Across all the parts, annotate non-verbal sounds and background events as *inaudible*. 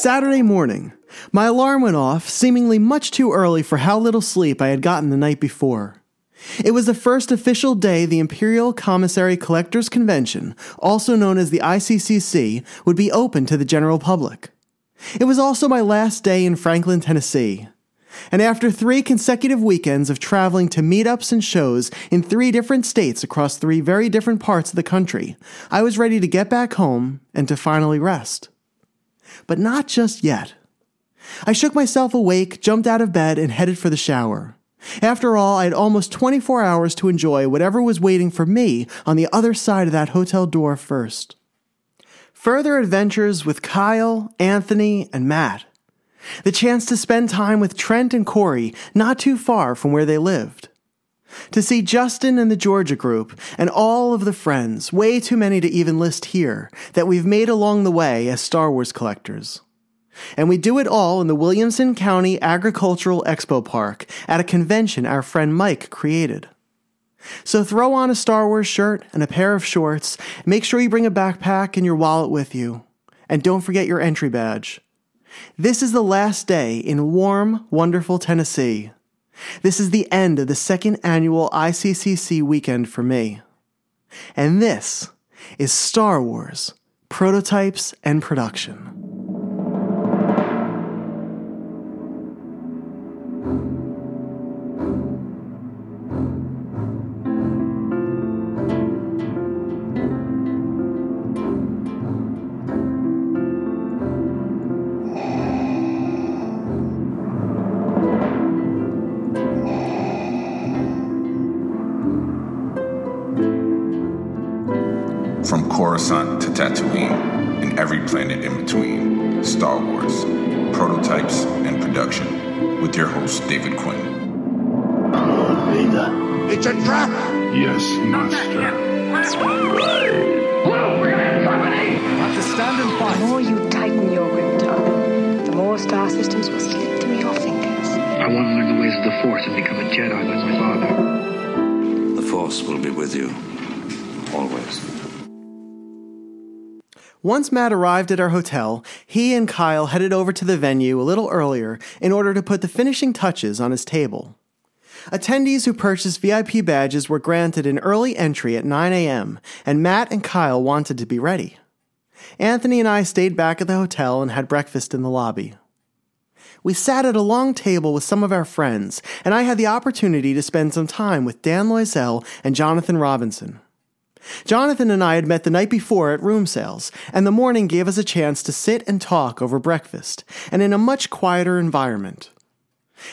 Saturday morning. My alarm went off, seemingly much too early for how little sleep I had gotten the night before. It was the first official day the Imperial Commissary Collectors Convention, also known as the ICCC, would be open to the general public. It was also my last day in Franklin, Tennessee. And after three consecutive weekends of traveling to meetups and shows in three different states across three very different parts of the country, I was ready to get back home and to finally rest. But not just yet. I shook myself awake, jumped out of bed, and headed for the shower. After all, I had almost 24 hours to enjoy whatever was waiting for me on the other side of that hotel door first. Further adventures with Kyle, Anthony, and Matt. The chance to spend time with Trent and Corey not too far from where they lived. To see Justin and the Georgia group and all of the friends, way too many to even list here, that we've made along the way as Star Wars collectors. And we do it all in the Williamson County Agricultural Expo Park at a convention our friend Mike created. So throw on a Star Wars shirt and a pair of shorts, make sure you bring a backpack and your wallet with you, and don't forget your entry badge. This is the last day in warm, wonderful Tennessee. This is the end of the second annual ICCC weekend for me. And this is Star Wars Prototypes and Production. The ways of the Force and become a Jedi like my father. The Force will be with you. Always. Once Matt arrived at our hotel, he and Kyle headed over to the venue a little earlier in order to put the finishing touches on his table. Attendees who purchased VIP badges were granted an early entry at 9 a.m., and Matt and Kyle wanted to be ready. Anthony and I stayed back at the hotel and had breakfast in the lobby. We sat at a long table with some of our friends, and I had the opportunity to spend some time with Dan Loisel and Jonathan Robinson. Jonathan and I had met the night before at room sales, and the morning gave us a chance to sit and talk over breakfast, and in a much quieter environment.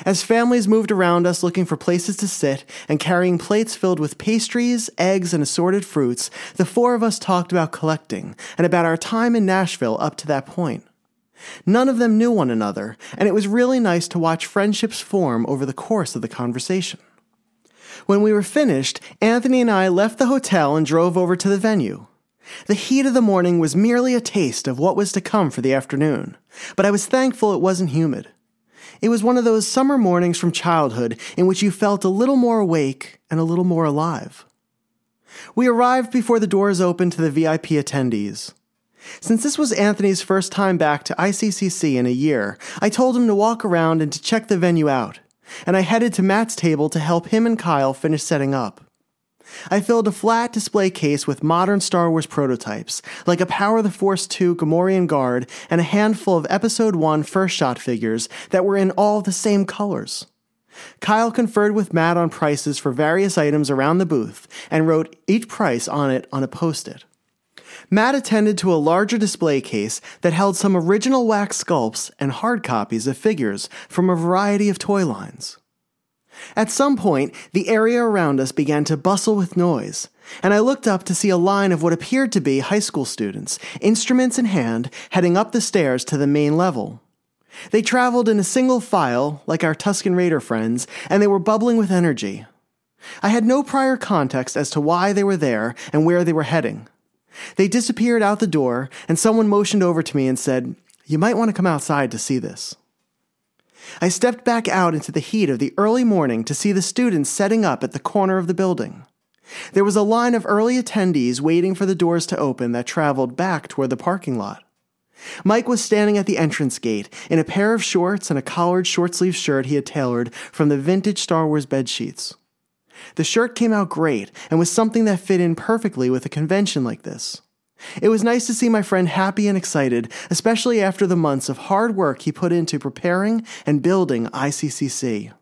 As families moved around us looking for places to sit and carrying plates filled with pastries, eggs, and assorted fruits, the four of us talked about collecting and about our time in Nashville up to that point. None of them knew one another, and it was really nice to watch friendships form over the course of the conversation. When we were finished, Anthony and I left the hotel and drove over to the venue. The heat of the morning was merely a taste of what was to come for the afternoon, but I was thankful it wasn't humid. It was one of those summer mornings from childhood in which you felt a little more awake and a little more alive. We arrived before the doors opened to the VIP attendees. Since this was Anthony's first time back to ICCC in a year, I told him to walk around and to check the venue out, and I headed to Matt's table to help him and Kyle finish setting up. I filled a flat display case with modern Star Wars prototypes, like a Power of the Force 2 Gamorrean Guard and a handful of Episode 1 first shot figures that were in all the same colors. Kyle conferred with Matt on prices for various items around the booth and wrote each price on it on a post it. Matt attended to a larger display case that held some original wax sculpts and hard copies of figures from a variety of toy lines. At some point, the area around us began to bustle with noise, and I looked up to see a line of what appeared to be high school students, instruments in hand, heading up the stairs to the main level. They traveled in a single file, like our Tusken Raider friends, and they were bubbling with energy. I had no prior context as to why they were there and where they were heading. They disappeared out the door, and someone motioned over to me and said, You might want to come outside to see this. I stepped back out into the heat of the early morning to see the students setting up at the corner of the building. There was a line of early attendees waiting for the doors to open that traveled back toward the parking lot. Mike was standing at the entrance gate in a pair of shorts and a collared short sleeved shirt he had tailored from the vintage Star Wars bed sheets. The shirt came out great and was something that fit in perfectly with a convention like this. It was nice to see my friend happy and excited, especially after the months of hard work he put into preparing and building ICCC.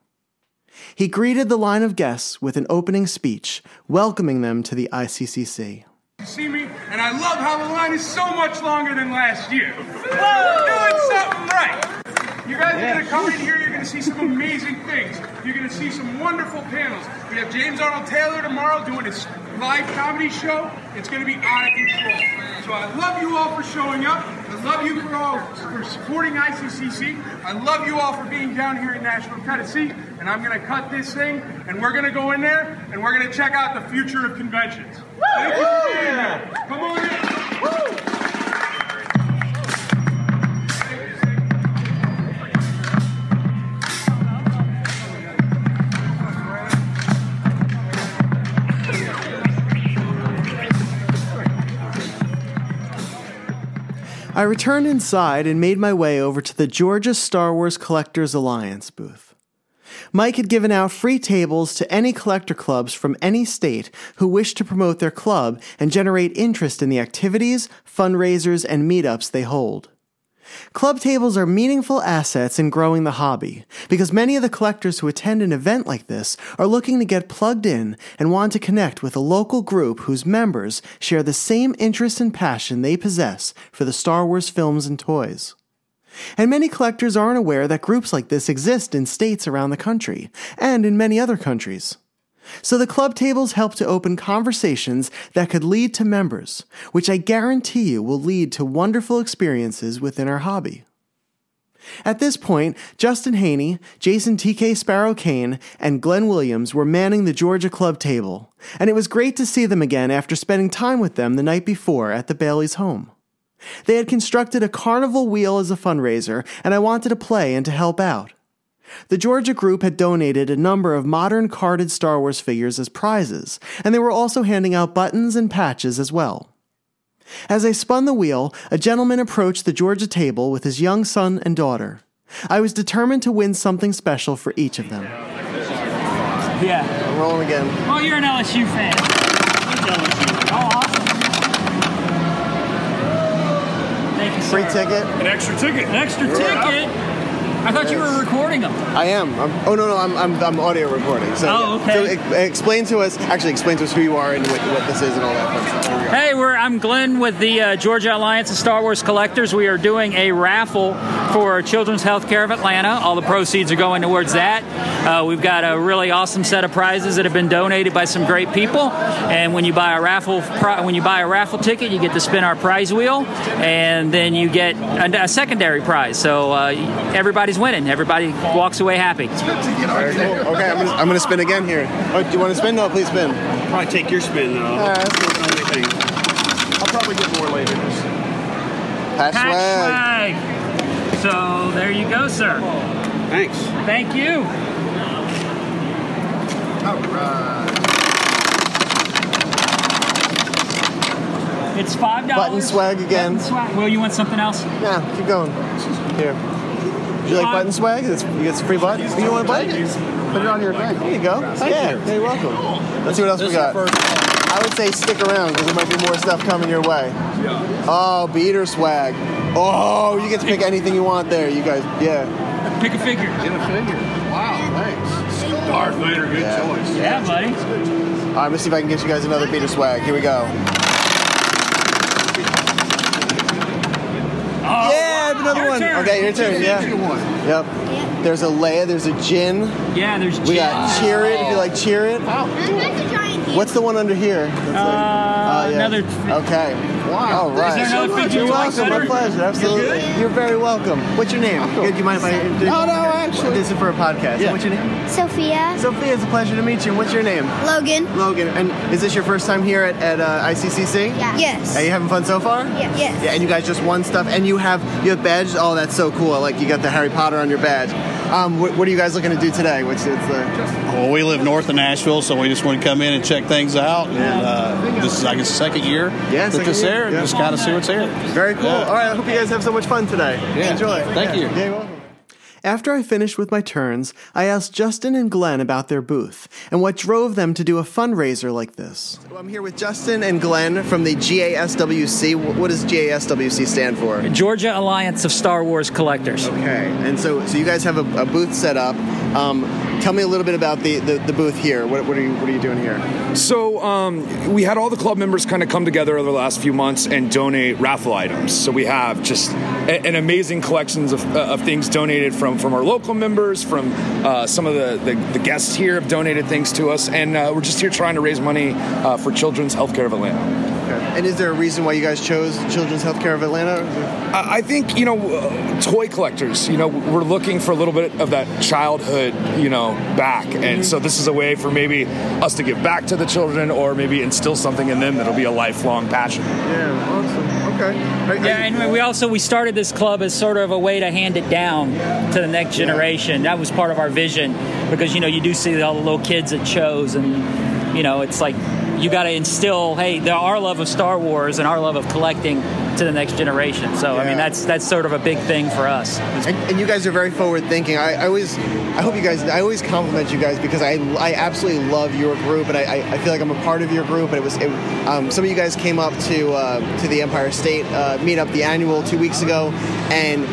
He greeted the line of guests with an opening speech, welcoming them to the ICCC. You see me, and I love how the line is so much longer than last year. We're doing something right. You guys are going to come in here, you're going to see some amazing things. You're going to see some wonderful panels. We have James Arnold Taylor tomorrow doing his live comedy show. It's going to be out of control. So I love you all for showing up. I love you for all for supporting ICCC. I love you all for being down here in Nashville, Tennessee. And I'm going to cut this thing, and we're going to go in there, and we're going to check out the future of conventions. Thank you for being here. Come on in. I returned inside and made my way over to the Georgia Star Wars Collectors Alliance booth. Mike had given out free tables to any collector clubs from any state who wished to promote their club and generate interest in the activities, fundraisers, and meetups they hold. Club tables are meaningful assets in growing the hobby because many of the collectors who attend an event like this are looking to get plugged in and want to connect with a local group whose members share the same interest and passion they possess for the Star Wars films and toys. And many collectors aren't aware that groups like this exist in states around the country and in many other countries. So the club tables help to open conversations that could lead to members, which I guarantee you will lead to wonderful experiences within our hobby. At this point, Justin Haney, Jason TK Sparrow Kane, and Glenn Williams were manning the Georgia Club table, and it was great to see them again after spending time with them the night before at the Bailey's home. They had constructed a carnival wheel as a fundraiser, and I wanted to play and to help out. The Georgia group had donated a number of modern carded Star Wars figures as prizes, and they were also handing out buttons and patches as well. As I spun the wheel, a gentleman approached the Georgia table with his young son and daughter. I was determined to win something special for each of them. Yeah. I'm rolling again. Oh, you're an LSU fan. Oh, awesome. Thank you, sir. Free ticket. An extra ticket. An extra ticket. I thought you were recording them. I am. I'm, oh no, no, I'm, I'm, I'm audio recording. So, Oh, okay. So ex- explain to us. Actually, explain to us who you are and what, what this is and all that fun stuff. We. Hey, we're I'm Glenn with the uh, Georgia Alliance of Star Wars Collectors. We are doing a raffle for Children's Healthcare of Atlanta. All the proceeds are going towards that. Uh, we've got a really awesome set of prizes that have been donated by some great people. And when you buy a raffle, pri- when you buy a raffle ticket, you get to spin our prize wheel, and then you get a, a secondary prize. So uh, everybody's winning. Everybody walks away happy. Very cool. Okay, I'm gonna, I'm gonna spin again here. Oh, do you want to spin? No, please spin. Probably take your spin though. That's cool. I'll probably get more later. Patch swag. Hashtag. So there you go, sir. Thanks. Thank you. It's five dollars. Button swag again. Well, you want something else? Yeah, keep going. Here. Would you like button swag? It's, you get some free buttons. You want a button? Put it on your thing. There you go. yeah, yeah, you're welcome. Let's see what else we got. I would say stick around because there might be more stuff coming your way. Oh, beater swag. Oh, you get to pick anything you want there. You guys, yeah. Pick a figure. Get a figure. Wow, thanks. Darth Vader, good Yeah. choice. Yeah, buddy. All right, let's see if I can get you guys another beater swag. Here we go. Oh, yeah, I have another Your one. turn. Okay, your turn. Yeah. Yep. There's a Leia. There's a Jyn. Yeah, there's. Jyn. We got Chirrut. If you like Chirrut. What's the one under here? That's like- Uh, Oh, yeah. another. Okay. Wow. All right. Is there another figure You're you like welcome. My pleasure. Absolutely. You're very welcome. What's your name? Good. You mind if I? No, no, actually. This is for a podcast. Yeah. What's your name? Sophia. Sophia. It's a pleasure to meet you. What's your name? Logan. Logan. And is this your first time here at, at uh, ICCC? Yeah. Yes. Are you having fun so far? Yes. Yes. Yeah, and you guys just won stuff, and you have you have badges. Oh, that's so cool! Like you got the Harry Potter on your badge. Um, what, what are you guys looking to do today? What's, what's the? Well, we live north of Nashville, so we just want to come in and check things out. And uh, this is, I guess, the second year Yeah, that second this year, there, yeah. just kind of see what's here. Very cool. Yeah. All right, I hope you guys have so much fun today. Yeah. Enjoy. Thank you. Yeah, you're welcome. After I finished with my turns, I asked Justin and Glenn about their booth and what drove them to do a fundraiser like this. I'm here with Justin and Glenn from the GASWC. What does GASWC stand for? Georgia Alliance of Star Wars Collectors. Okay, and so so you guys have a, a booth set up. Um, tell me a little bit about the, the, the booth here. What, what are you what are you doing here? So um, we had all the club members kind of come together over the last few months and donate raffle items. So we have just a- an amazing collections of, uh, of things donated from from our local members, from uh, some of the, the, the guests here have donated things to us, and uh, we're just here trying to raise money uh, for Children's Healthcare of Atlanta. Okay. And is there a reason why you guys chose Children's Healthcare of Atlanta? I I think you know, uh, toy collectors. You know, we're looking for a little bit of that childhood, you know, back, and so this is a way for maybe us to give back to the children, or maybe instill something in them that'll be a lifelong passion. Yeah, awesome. Okay. Are- are Yeah, you- and we also we started this club as sort of a way to hand it down to the next generation. That was part of our vision because you know you do see all the little kids at shows, and you know it's like you got to instill hey the, our love of Star Wars and our love of collecting to the next generation. So I mean that's that's sort of a big thing for us. And, and you guys are very forward thinking. I, I always, I hope you guys, I always compliment you guys because I, I absolutely love your group and I, I, I feel like I'm a part of your group. And it was, it, um, some of you guys came up to uh, to the Empire State uh, meetup, the annual, two weeks ago, and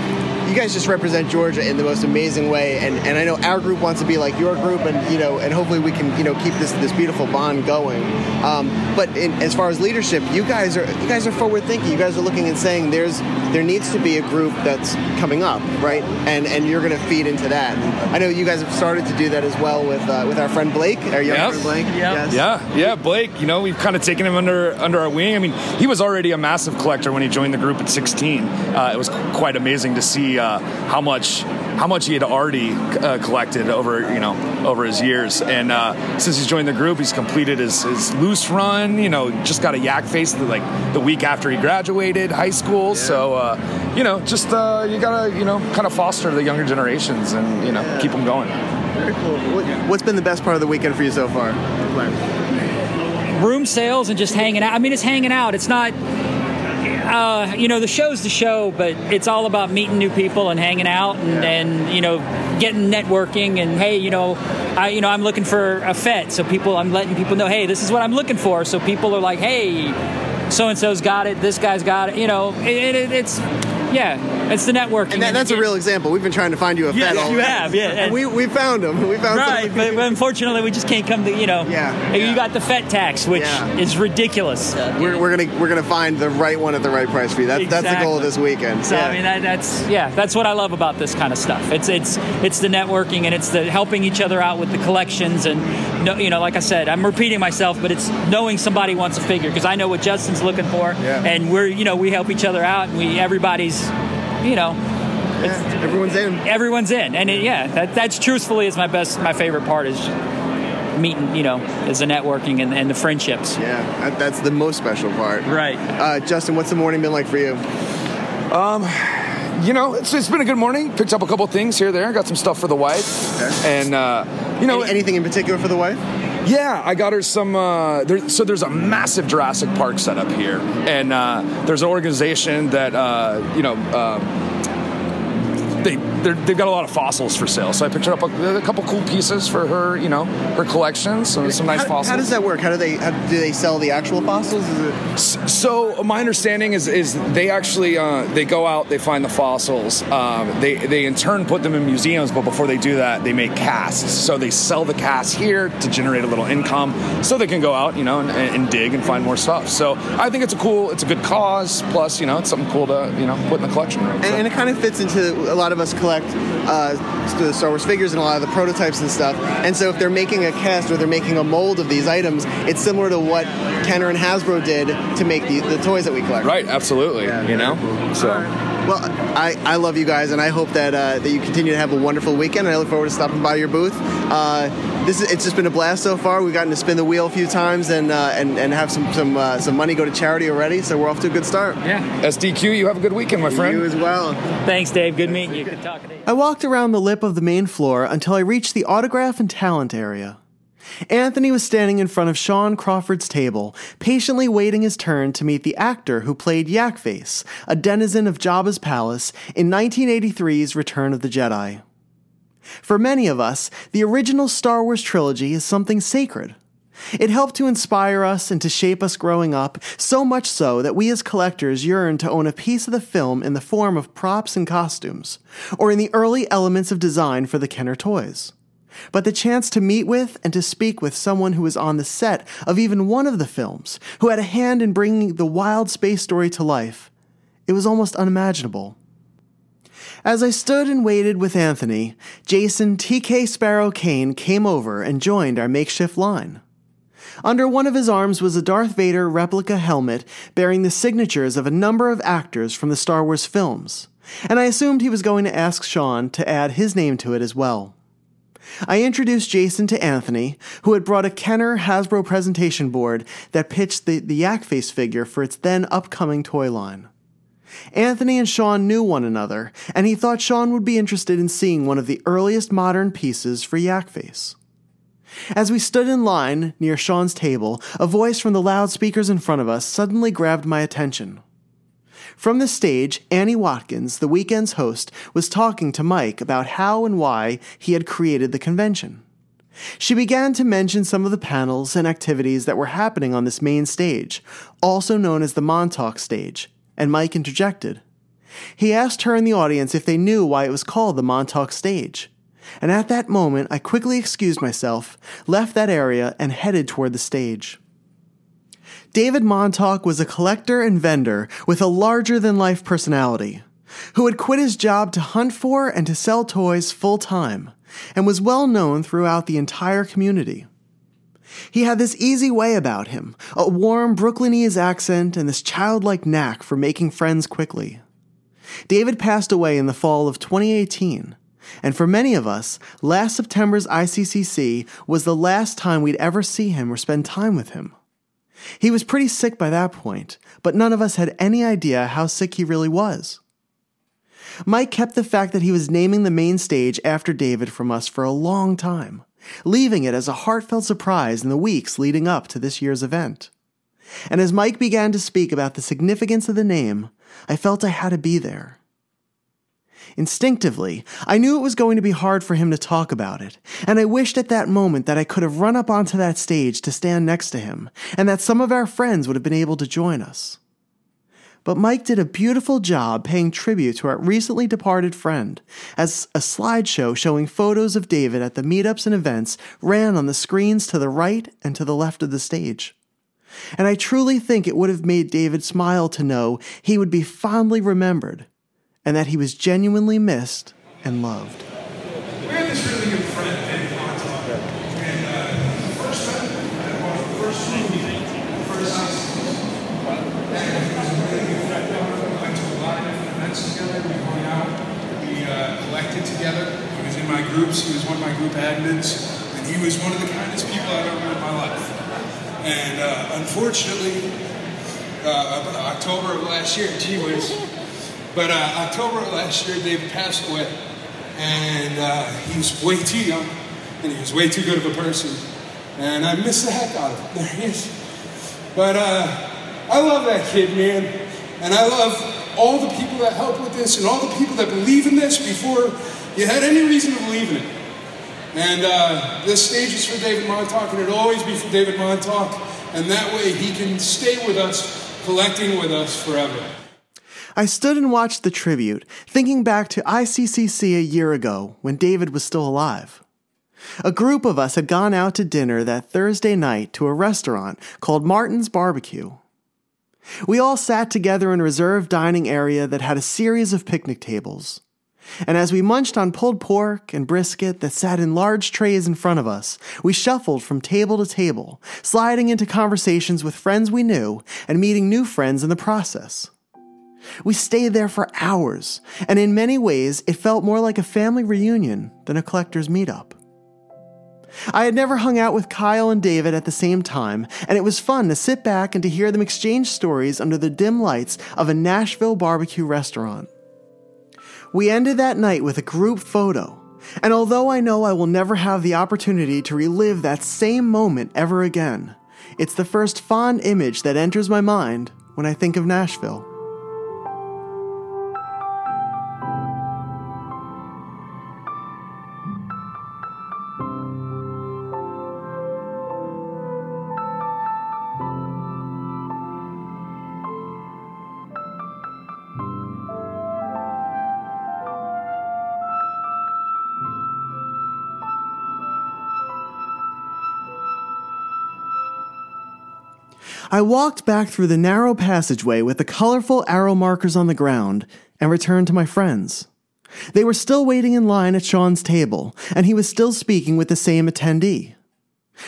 you guys just represent Georgia in the most amazing way. And, and I know our group wants to be like your group, and you know, and hopefully we can you know keep this this beautiful bond going. Um, but in, as far as leadership, you guys are you guys are forward thinking. You guys are looking and saying there's there needs to be a group that's coming up, right? And and you're going to feed into that. I know you guys have started to do that as well with uh, with our friend Blake, our young Yep. friend Blake. Yes. Yeah, yeah, Blake. You know, we've kind of taken him under under our wing. I mean, he was already a massive collector when he joined the group at 16. Uh, it was quite amazing to see uh, how much how much he had already uh, collected over you know over his years. And uh, since he's joined the group, he's completed his, his loose run. You know, just got a yak face the, like the week after he graduated high school. So uh, you know, just uh, you gotta you know kind of foster the younger generations and you know keep them going. Very cool. What's been the best part of the weekend for you so far? room sales and just hanging out. I mean, it's hanging out. It's not, uh, you know, the show's the show, but it's all about meeting new people and hanging out and, and you know, getting networking. And hey, you know, I, you know, I'm looking for a Fett, so people, I'm letting people know, hey, this is what I'm looking for. So people are like, hey, so and so's got it. This guy's got it. You know, it, it, it's yeah, it's the networking. And that, that's a real example. We've been trying to find you a Yes, Fett all you the have, yeah. And we, we found him. We found Right, something. but, but unfortunately, we just can't come to you know. Yeah, You yeah. got the Fett tax, which Yeah. is ridiculous. We're, we're gonna we're gonna find the right one at the right price for you. That, That's the goal of this weekend. So Yeah. I mean, that, that's yeah, that's what I love about this kind of stuff. It's it's it's the networking and it's the helping each other out with the collections and no, you know, like I said, I'm repeating myself, but it's knowing somebody wants a figure because I know what Justin's looking for, Yeah. and we're you know we help each other out and we everybody's you know. Yeah, everyone's in. Everyone's in, and it, yeah, that, that's truthfully is my best, my favorite part is meeting, you know, is the networking and, and the friendships. Yeah, that's the most special part. Right. Uh, Justin, what's the morning been like for you? Um, you know, it's, it's been a good morning. Picked up a couple things here, there. Got some stuff for the wife, and uh, you know, Any- anything in particular for the wife? Yeah, I got her some. Uh, there, so there's a massive Jurassic Park set up here, and uh, there's an organization that uh, you know. They've got a lot of fossils for sale, so I picked up a, a couple cool pieces for her, you know, her collection. So some nice how, fossils. How does that work? How do they how, do they sell the actual fossils? Is it So my understanding is is they actually uh, they go out they find the fossils um, they they in turn put them in museums but before they do that they make casts so they sell the casts here to generate a little income so they can go out you know and, and dig and find more stuff so I think it's a cool it's a good cause plus you know it's something cool to you know put in the collection room and, and it kind of fits into a lot of us collect uh, the Star Wars figures and a lot of the prototypes and stuff. And so if they're making a cast or they're making a mold of these items, it's similar to what Kenner and Hasbro did to make the, the toys that we collect. right absolutely you know so Well, I, I love you guys, and I hope that uh, that you continue to have a wonderful weekend. And I look forward to stopping by your booth. Uh, this is, it's just been a blast so far. We've gotten to spin the wheel a few times and uh, and, and have some some uh, some money go to charity already. So we're off to a good start. Yeah. SDQ, you have a good weekend, my friend. You as well. Thanks, Dave. Good meeting you. Good talking to you. I walked around the lip of the main floor until I reached the autograph and talent area. Anthony was standing in front of Sean Crawford's table, patiently waiting his turn to meet the actor who played Yakface, a denizen of Jabba's palace, in 1983's Return of the Jedi. For many of us, the original Star Wars trilogy is something sacred. It helped to inspire us and to shape us growing up, so much so that we as collectors yearn to own a piece of the film in the form of props and costumes, or in the early elements of design for the Kenner toys. But the chance to meet with and to speak with someone who was on the set of even one of the films, who had a hand in bringing the wild space story to life, it was almost unimaginable. As I stood and waited with Anthony, Jason TK Sparrow Kane came over and joined our makeshift line. Under one of his arms was a Darth Vader replica helmet bearing the signatures of a number of actors from the Star Wars films, and I assumed he was going to ask Sean to add his name to it as well. I introduced Jason to Anthony, who had brought a Kenner Hasbro presentation board that pitched the, the Yak Face figure for its then upcoming toy line. Anthony and Sean knew one another, and he thought Sean would be interested in seeing one of the earliest modern pieces for Yak Face. As we stood in line near Sean's table, a voice from the loudspeakers in front of us suddenly grabbed my attention. From the stage, Annie Watkins, the weekend's host, was talking to Mike about how and why he had created the convention. She began to mention some of the panels and activities that were happening on this main stage, also known as the Montauk stage, and Mike interjected. He asked her and the audience if they knew why it was called the Montauk stage. And at that moment, I quickly excused myself, left that area, and headed toward the stage. David Montauk was a collector and vendor with a larger than life personality, who had quit his job to hunt for and to sell toys full time, and was well known throughout the entire community. He had this easy way about him, a warm Brooklynese accent, and this childlike knack for making friends quickly. David passed away in the fall of 2018, and for many of us, last September's ICCC was the last time we'd ever see him or spend time with him. He was pretty sick by that point, but none of us had any idea how sick he really was. Mike kept the fact that he was naming the main stage after David from us for a long time, leaving it as a heartfelt surprise in the weeks leading up to this year's event. And as Mike began to speak about the significance of the name, I felt I had to be there. Instinctively, I knew it was going to be hard for him to talk about it, and I wished at that moment that I could have run up onto that stage to stand next to him, and that some of our friends would have been able to join us. But Mike did a beautiful job paying tribute to our recently departed friend, as a slideshow showing photos of David at the meetups and events ran on the screens to the right and to the left of the stage. And I truly think it would have made David smile to know he would be fondly remembered and that he was genuinely missed and loved. We had this really good friend, David Montauk, and uh, first time, one of the first movie, first and he was a really good friend. We went to a lot of different events together. We hung out. We uh, collected together. He was in my groups. He was one of my group admins, and he was one of the kindest people I've ever met in my life. And uh, unfortunately, uh, October of last year, gee whiz, but uh, October last year, David passed away. And uh, he was way too young, and he was way too good of a person. And I miss the heck out of him. There he is. But uh, I love that kid, man. And I love all the people that help with this and all the people that believe in this before you had any reason to believe in it. And uh, this stage is for David Montauk, and it'll always be for David Montauk. And that way he can stay with us, collecting with us forever. I stood and watched the tribute, thinking back to ICCC a year ago when David was still alive. A group of us had gone out to dinner that Thursday night to a restaurant called Martin's Barbecue. We all sat together in a reserved dining area that had a series of picnic tables. And as we munched on pulled pork and brisket that sat in large trays in front of us, we shuffled from table to table, sliding into conversations with friends we knew and meeting new friends in the process. We stayed there for hours, and in many ways, it felt more like a family reunion than a collector's meetup. I had never hung out with Kyle and David at the same time, and it was fun to sit back and to hear them exchange stories under the dim lights of a Nashville barbecue restaurant. We ended that night with a group photo, and although I know I will never have the opportunity to relive that same moment ever again, it's the first fond image that enters my mind when I think of Nashville. I walked back through the narrow passageway with the colorful arrow markers on the ground and returned to my friends. They were still waiting in line at Sean's table, and he was still speaking with the same attendee.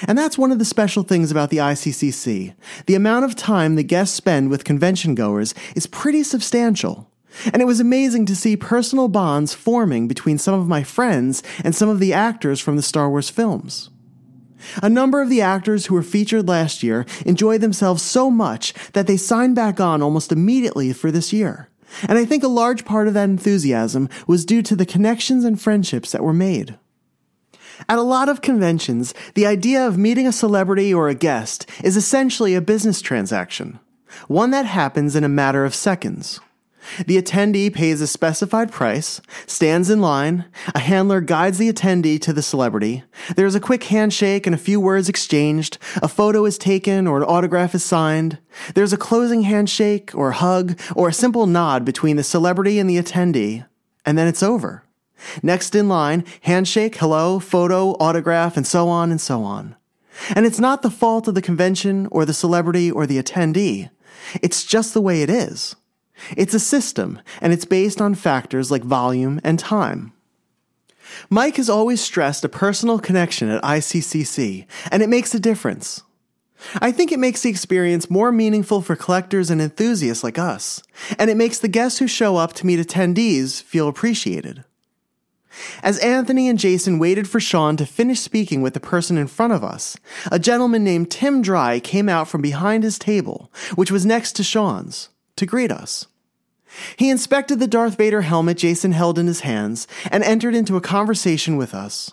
And that's one of the special things about the ICCC. The amount of time the guests spend with convention goers is pretty substantial. And it was amazing to see personal bonds forming between some of my friends and some of the actors from the Star Wars films. A number of the actors who were featured last year enjoyed themselves so much that they signed back on almost immediately for this year. And I think a large part of that enthusiasm was due to the connections and friendships that were made. At a lot of conventions, the idea of meeting a celebrity or a guest is essentially a business transaction, one that happens in a matter of seconds. The attendee pays a specified price, stands in line, a handler guides the attendee to the celebrity, there's a quick handshake and a few words exchanged, a photo is taken or an autograph is signed, there's a closing handshake or hug or a simple nod between the celebrity and the attendee, and then it's over. Next in line, handshake, hello, photo, autograph, and so on and so on. And it's not the fault of the convention or the celebrity or the attendee. It's just the way it is. It's a system, and it's based on factors like volume and time. Mike has always stressed a personal connection at ICCC, and it makes a difference. I think it makes the experience more meaningful for collectors and enthusiasts like us, and it makes the guests who show up to meet attendees feel appreciated. As Anthony and Jason waited for Sean to finish speaking with the person in front of us, a gentleman named Tim Dry came out from behind his table, which was next to Sean's, to greet us. He inspected the Darth Vader helmet Jason held in his hands and entered into a conversation with us.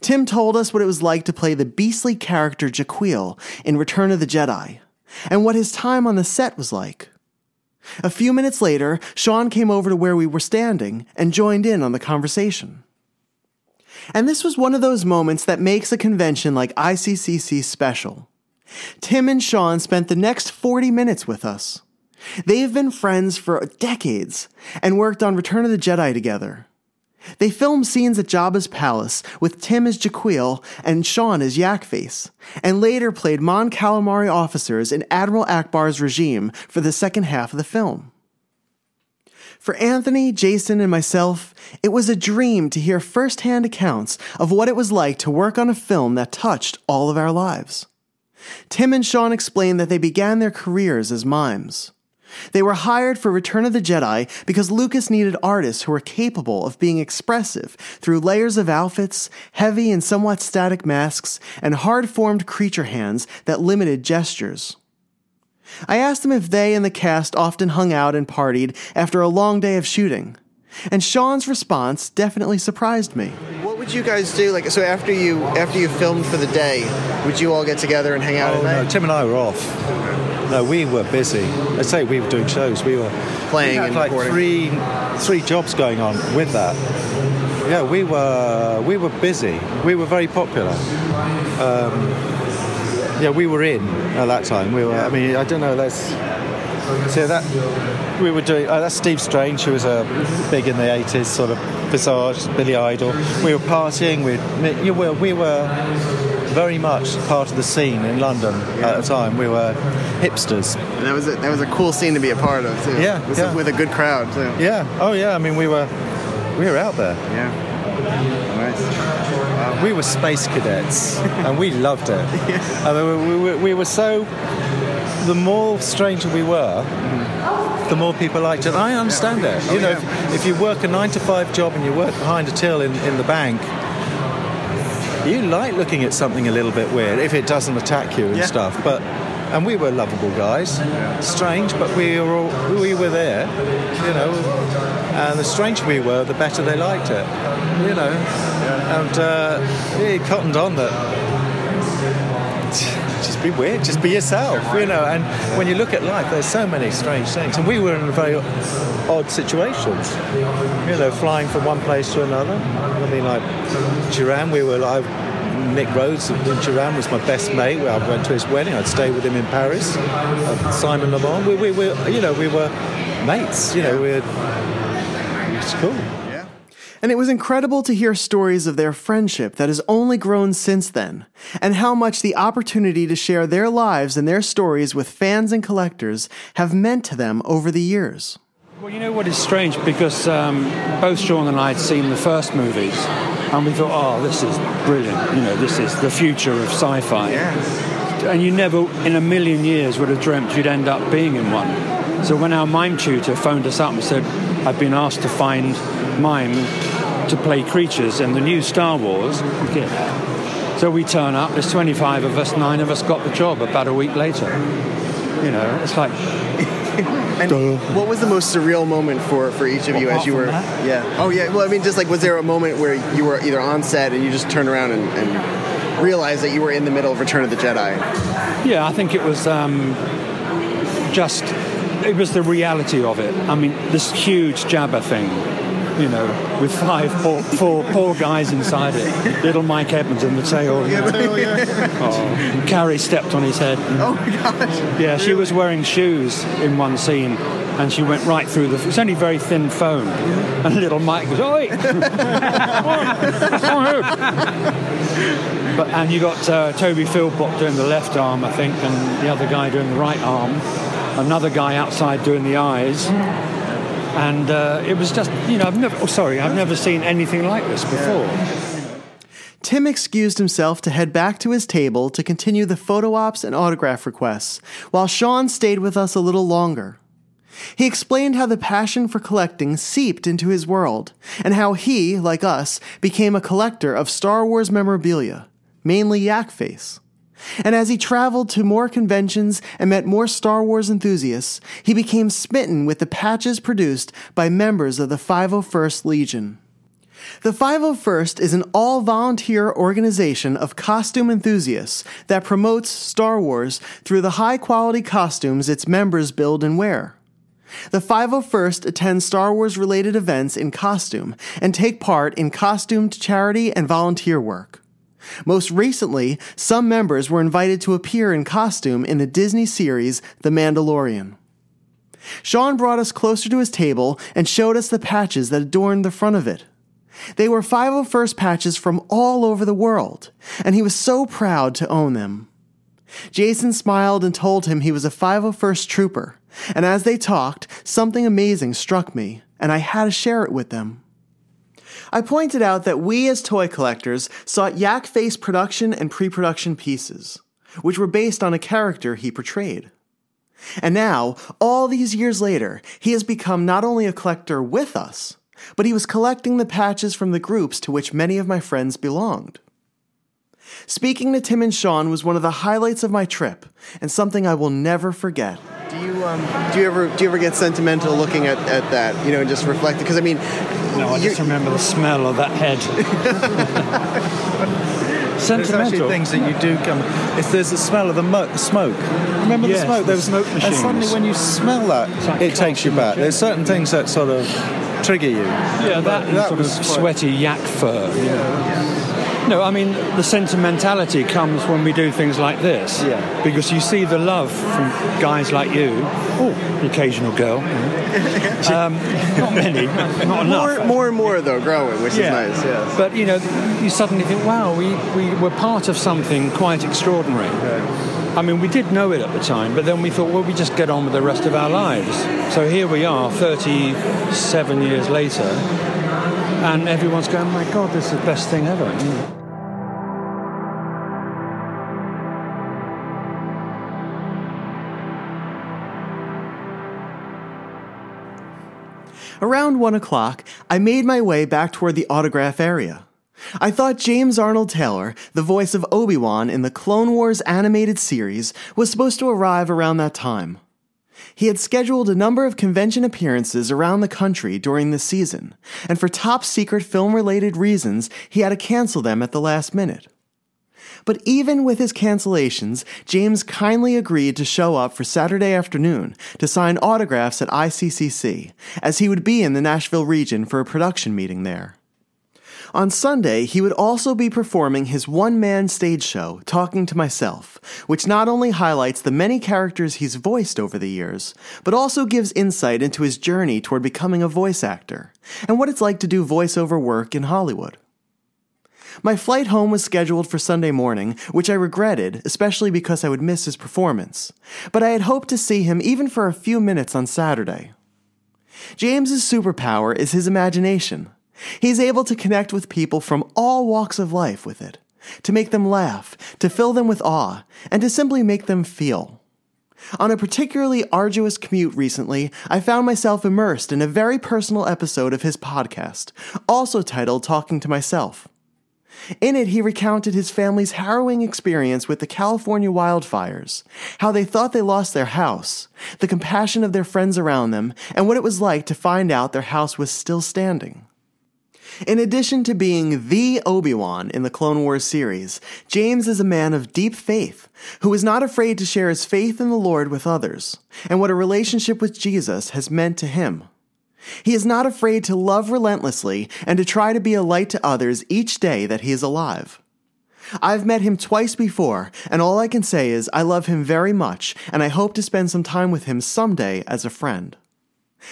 Tim told us what it was like to play the beastly character J'Quille in Return of the Jedi, and what his time on the set was like. A few minutes later, Sean came over to where we were standing and joined in on the conversation. And this was one of those moments that makes a convention like ICCC special. Tim and Sean spent the next 40 minutes with us. They've been friends for decades and worked on Return of the Jedi together. They filmed scenes at Jabba's palace with Tim as J'Quille and Sean as Yakface, and later played Mon Calamari officers in Admiral Ackbar's regime for the second half of the film. For Anthony, Jason, and myself, it was a dream to hear firsthand accounts of what it was like to work on a film that touched all of our lives. Tim and Sean explained that they began their careers as mimes. They were hired for Return of the Jedi because Lucas needed artists who were capable of being expressive through layers of outfits, heavy and somewhat static masks, and hard formed creature hands that limited gestures. I asked them if they and the cast often hung out and partied after a long day of shooting. And Sean's response definitely surprised me. What would you guys do? Like, so after you after you filmed for the day, would you all get together and hang out oh, at night? No, Tim and I were off. No, we were busy. I say we were doing shows. We were playing we had and like recording. three three jobs going on with that. Yeah, we were we were busy. We were very popular. Um, yeah, we were in at that time. We were. I mean, I don't know. Let's see that we were doing. Uh, that's Steve Strange, who was a big in the '80s, sort of Visage, Billy Idol. We were partying. We you were we were very much part of the scene in London at the time. We were hipsters. And that was a, that was a cool scene to be a part of too. Yeah, with, yeah. with a good crowd too. Yeah. Oh yeah. I mean, we were we were out there. Yeah. Nice. We were space cadets, and we *laughs* loved it. I mean, we, we, we were so. The more stranger we were, mm-hmm. the more people liked it. I understand that. You oh, know, if, if you work a nine to five job and you work behind a till in, in the bank, you like looking at something a little bit weird if it doesn't attack you and Yeah. stuff. But and we were lovable guys, strange, but we were all, we were there, you know. And the stranger we were, the better they liked it, you know. And uh, he cottoned on that. Just be weird, just be yourself, you know. And when you look at life, there's so many strange things, and we were in very odd situations, you know, flying from one place to another. I mean, like Duran, we were like. Nick Rhodes in Duran was my best mate. I went to his wedding. I'd stay with him in Paris. Simon Le Bon. We, we were, you know, we were mates. You know, we were. It's cool. And it was incredible to hear stories of their friendship that has only grown since then, and how much the opportunity to share their lives and their stories with fans and collectors have meant to them over the years. Well, you know what is strange? Because um, both Sean and I had seen the first movies, and we thought, oh, this is brilliant. You know, this is the future of sci fi. Yes. And you never, in a million years, would have dreamt you'd end up being in one. So when our mime tutor phoned us up and said, I've been asked to find mime to play creatures in the new Star Wars, okay. so we turn up, there's 25 of us, nine of us got the job about a week later. You know, it's like, *laughs* And what was the most surreal moment for, for each of you as you were? that? Yeah. Oh yeah. Well, I mean, just like, was there a moment where you were either on set and you just turned around and, and realized that you were in the middle of Return of the Jedi? Yeah, I think it was um, just it was the reality of it. I mean, this huge Jabba thing, you know, with five poor, four poor guys inside it. Little Mike Edmonds in the tail. you know. Oh, and Carrie stepped on his head. Oh my gosh. Yeah, she was wearing shoes in one scene, and she went right through the. It's only very thin foam, and little Mike goes, "Oi!" But and you got uh, Toby Philpott doing the left arm, I think, and the other guy doing the right arm. Another guy outside doing the eyes. And uh, it was just, you know, I've never. Oh, sorry, I've never seen anything like this before. Tim excused himself to head back to his table to continue the photo ops and autograph requests, while Sean stayed with us a little longer. He explained how the passion for collecting seeped into his world, and how he, like us, became a collector of Star Wars memorabilia, mainly Yak Face. And as he traveled to more conventions and met more Star Wars enthusiasts, he became smitten with the patches produced by members of the 501st Legion. The 501st is an all volunteer organization of costume enthusiasts that promotes Star Wars through the high quality costumes its members build and wear. The 501st attend Star Wars related events in costume and take part in costumed charity and volunteer work. Most recently, some members were invited to appear in costume in the Disney series The Mandalorian. Sean brought us closer to his table and showed us the patches that adorned the front of it. They were 501st patches from all over the world, and he was so proud to own them. Jason smiled and told him he was a 501st trooper, and as they talked, something amazing struck me, and I had to share it with them. I pointed out that we as toy collectors sought Yak Face production and pre production pieces, which were based on a character he portrayed. And now, all these years later, he has become not only a collector with us, but he was collecting the patches from the groups to which many of my friends belonged. Speaking to Tim and Sean was one of the highlights of my trip, and something I will never forget. Do you um, do you ever do you ever get sentimental looking at, at that? You know, and just reflect? Because I mean, No, I just remember the smell of that head. *laughs* There's actually things that you do come. If there's the smell of the mo- smoke, remember Yes, the smoke? the There was smoke machines. And suddenly, when you smell that, it takes you back. There's certain things that sort of trigger you. Yeah, that, and sort of sweaty yak fur. you know. No, I mean the sentimentality comes when we do things like this. Yeah. Because you see the love from guys like you, oh, the occasional girl. *laughs* um, not many, not more, enough. more and more though, growing, which is nice. Yes. But you know, you suddenly think, wow, we, we were part of something quite extraordinary. I mean, we did know it at the time, but then we thought, well, we just get on with the rest of our lives. So here we are, 37 years later, and everyone's going, my God, this is the best thing ever. Around one o'clock, I made my way back toward the autograph area. I thought James Arnold Taylor, the voice of Obi Wan in the Clone Wars animated series, was supposed to arrive around that time. He had scheduled a number of convention appearances around the country during the season, and for top secret film related reasons, he had to cancel them at the last minute. But even with his cancellations, James kindly agreed to show up for Saturday afternoon to sign autographs at ICCC, as he would be in the Nashville region for a production meeting there. On Sunday, he would also be performing his one man stage show, Talking to Myself, which not only highlights the many characters he's voiced over the years, but also gives insight into his journey toward becoming a voice actor and what it's like to do voiceover work in Hollywood. My flight home was scheduled for Sunday morning, which I regretted, especially because I would miss his performance. But I had hoped to see him even for a few minutes on Saturday. James's superpower is his imagination. He's able to connect with people from all walks of life with it, to make them laugh, to fill them with awe, and to simply make them feel. On a particularly arduous commute recently, I found myself immersed in a very personal episode of his podcast, also titled Talking to Myself. In it, he recounted his family's harrowing experience with the California wildfires, how they thought they lost their house, the compassion of their friends around them, and what it was like to find out their house was still standing. In addition to being the Obi-Wan in the Clone Wars series, James is a man of deep faith, who is not afraid to share his faith in the Lord with others, and what a relationship with Jesus has meant to him. He is not afraid to love relentlessly and to try to be a light to others each day that he is alive. I've met him twice before, and all I can say is I love him very much, and I hope to spend some time with him someday as a friend.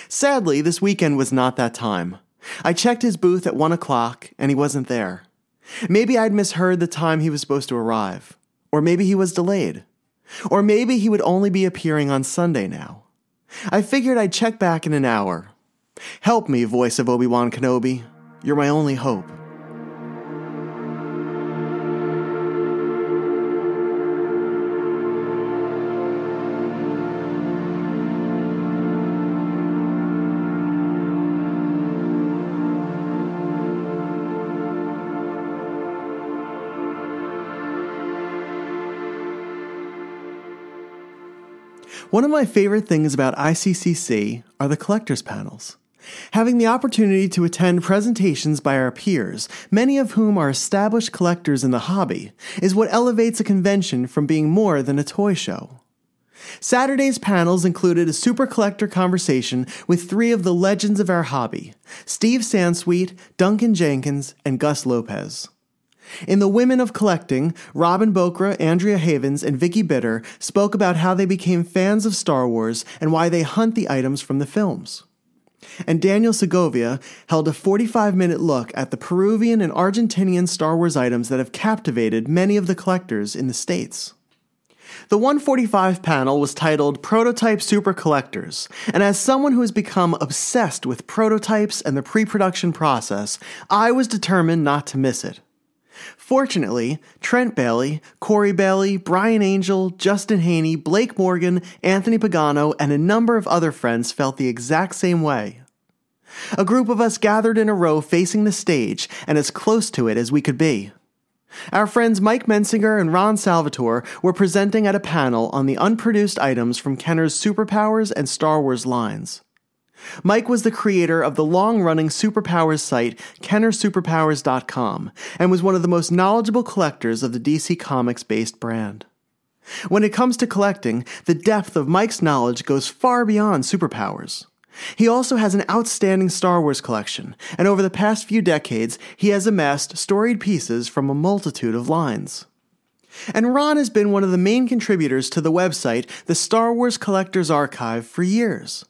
Sadly, this weekend was not that time. I checked his booth at one o'clock, and he wasn't there. Maybe I'd misheard the time he was supposed to arrive. Or maybe he was delayed. Or maybe he would only be appearing on Sunday now. I figured I'd check back in an hour, Help me, voice of Obi Wan Kenobi. You're my only hope. One of my favorite things about ICCC are the collectors panels. Having the opportunity to attend presentations by our peers, many of whom are established collectors in the hobby, is what elevates a convention from being more than a toy show. Saturday's panels included a super collector conversation with three of the legends of our hobby Steve Sansweet, Duncan Jenkins, and Gus Lopez. In The Women of Collecting, Robin Bokra, Andrea Havens, and Vicky Bitter spoke about how they became fans of Star Wars and why they hunt the items from the films and Daniel Segovia held a 45 minute look at the Peruvian and Argentinian Star Wars items that have captivated many of the collectors in the States. The 145 panel was titled Prototype Super Collectors, and as someone who has become obsessed with prototypes and the pre production process, I was determined not to miss it. Fortunately, Trent Bailey, Corey Bailey, Brian Angel, Justin Haney, Blake Morgan, Anthony Pagano, and a number of other friends felt the exact same way. A group of us gathered in a row facing the stage and as close to it as we could be. Our friends Mike Mensinger and Ron Salvatore were presenting at a panel on the unproduced items from Kenner's Superpowers and Star Wars lines. Mike was the creator of the long running superpowers site KennerSuperpowers.com and was one of the most knowledgeable collectors of the DC Comics based brand. When it comes to collecting, the depth of Mike's knowledge goes far beyond superpowers. He also has an outstanding Star Wars collection, and over the past few decades, he has amassed storied pieces from a multitude of lines. And Ron has been one of the main contributors to the website, the Star Wars Collectors Archive, for years.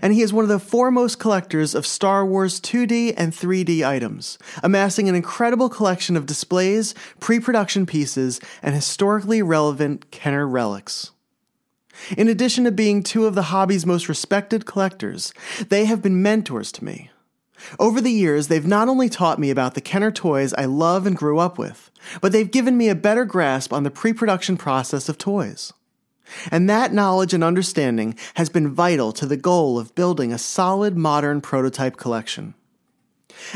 And he is one of the foremost collectors of Star Wars 2D and 3D items, amassing an incredible collection of displays, pre production pieces, and historically relevant Kenner relics. In addition to being two of the hobby's most respected collectors, they have been mentors to me. Over the years, they've not only taught me about the Kenner toys I love and grew up with, but they've given me a better grasp on the pre production process of toys. And that knowledge and understanding has been vital to the goal of building a solid modern prototype collection.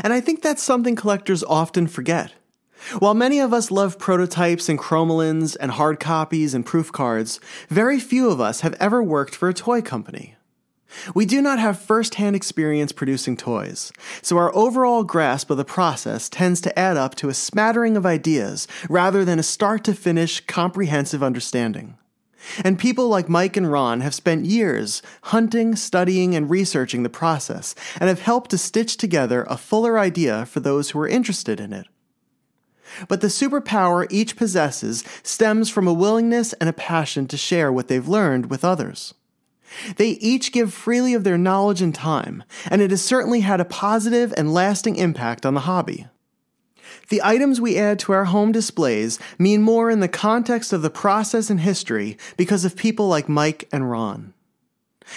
And I think that's something collectors often forget. While many of us love prototypes and cromalins and hard copies and proof cards, very few of us have ever worked for a toy company. We do not have first hand experience producing toys, so our overall grasp of the process tends to add up to a smattering of ideas rather than a start to finish comprehensive understanding. And people like Mike and Ron have spent years hunting, studying, and researching the process and have helped to stitch together a fuller idea for those who are interested in it. But the superpower each possesses stems from a willingness and a passion to share what they've learned with others. They each give freely of their knowledge and time, and it has certainly had a positive and lasting impact on the hobby. The items we add to our home displays mean more in the context of the process and history because of people like Mike and Ron.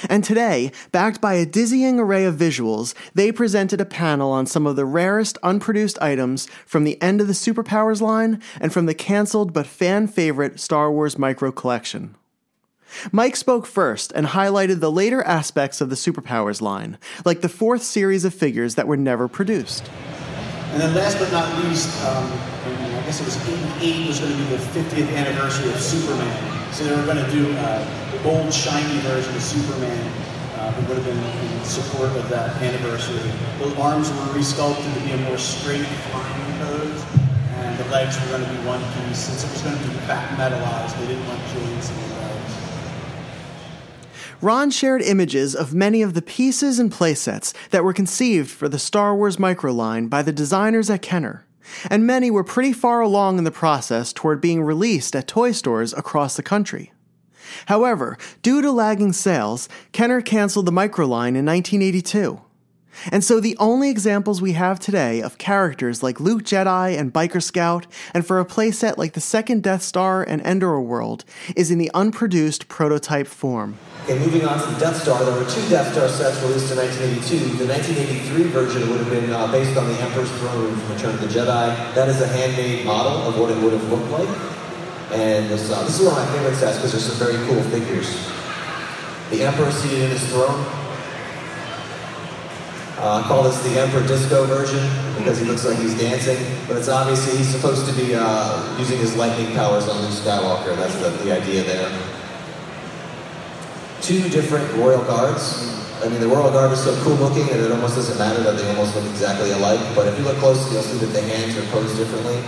And today, backed by a dizzying array of visuals, they presented a panel on some of the rarest unproduced items from the end of the Superpowers line and from the canceled but fan favorite Star Wars Micro Collection. Mike spoke first and highlighted the later aspects of the Superpowers line, like the fourth series of figures that were never produced. And then last but not least, um, I guess it was 88 was going to be the 50th anniversary of Superman. So they were going to do a bold, shiny version of Superman uh, that would have been in support of that anniversary. The arms were resculpted to be a more straight flying pose, and the legs were going to be one piece. Since it was going to be back metalized, they didn't want joints. Ron shared images of many of the pieces and playsets that were conceived for the Star Wars Micro line by the designers at Kenner, and many were pretty far along in the process toward being released at toy stores across the country. However, due to lagging sales, Kenner canceled the Micro line in 1982. And so the only examples we have today of characters like Luke Jedi and Biker Scout, and for a playset like the second Death Star and Endor World, is in the unproduced prototype form. Okay, moving on to the Death Star, there were two Death Star sets released in 1982. The 1983 version would have been uh, based on the Emperor's throne from Return of the Jedi. That is a handmade model of what it would have looked like. And this, uh, this is one of my favorite sets because there's some very cool figures. The Emperor seated in his throne, uh, I call this the Emperor Disco version because he looks like he's dancing, but it's obviously he's supposed to be uh, using his lightning powers on Luke Skywalker. That's the, the idea there. Two different royal guards. I mean, the royal guard is so cool looking that it almost doesn't matter that they almost look exactly alike. But if you look closely, you'll see that the hands are posed differently.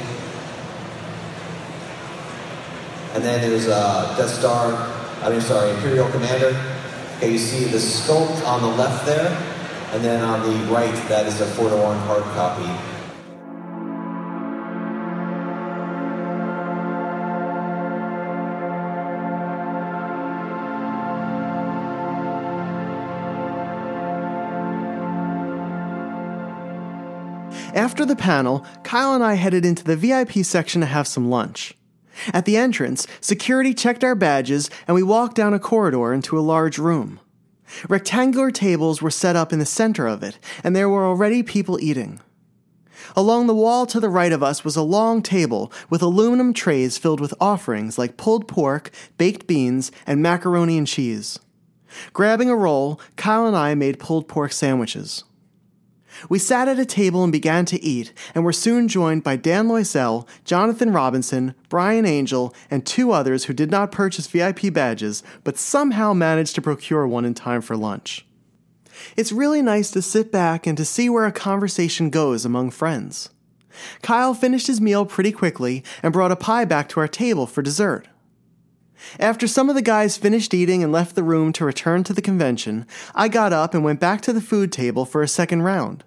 And then there's uh, Death Star. I mean, sorry, Imperial Commander. Okay, you see the sculpt on the left there. And then on the right, that is a 4 to 1 hard copy. After the panel, Kyle and I headed into the VIP section to have some lunch. At the entrance, security checked our badges and we walked down a corridor into a large room. Rectangular tables were set up in the center of it, and there were already people eating. Along the wall to the right of us was a long table with aluminum trays filled with offerings like pulled pork, baked beans, and macaroni and cheese. Grabbing a roll, Kyle and I made pulled pork sandwiches. We sat at a table and began to eat, and were soon joined by Dan Loisel, Jonathan Robinson, Brian Angel, and two others who did not purchase VIP badges, but somehow managed to procure one in time for lunch. It's really nice to sit back and to see where a conversation goes among friends. Kyle finished his meal pretty quickly and brought a pie back to our table for dessert. After some of the guys finished eating and left the room to return to the convention, I got up and went back to the food table for a second round.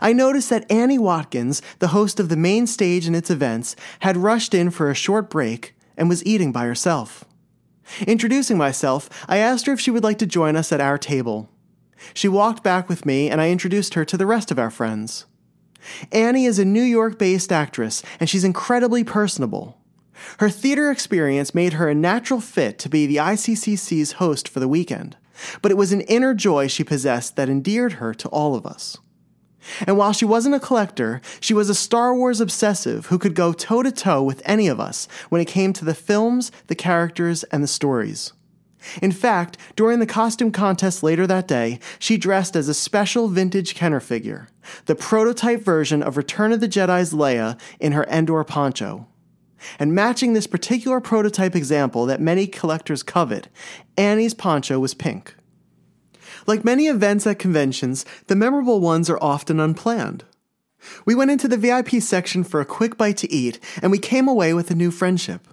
I noticed that Annie Watkins, the host of the main stage and its events, had rushed in for a short break and was eating by herself. Introducing myself, I asked her if she would like to join us at our table. She walked back with me and I introduced her to the rest of our friends. Annie is a New York based actress and she's incredibly personable. Her theater experience made her a natural fit to be the ICCC's host for the weekend, but it was an inner joy she possessed that endeared her to all of us. And while she wasn't a collector, she was a Star Wars obsessive who could go toe to toe with any of us when it came to the films, the characters, and the stories. In fact, during the costume contest later that day, she dressed as a special vintage Kenner figure, the prototype version of Return of the Jedi's Leia in her Endor poncho. And matching this particular prototype example that many collectors covet, Annie's poncho was pink. Like many events at conventions, the memorable ones are often unplanned. We went into the VIP section for a quick bite to eat, and we came away with a new friendship.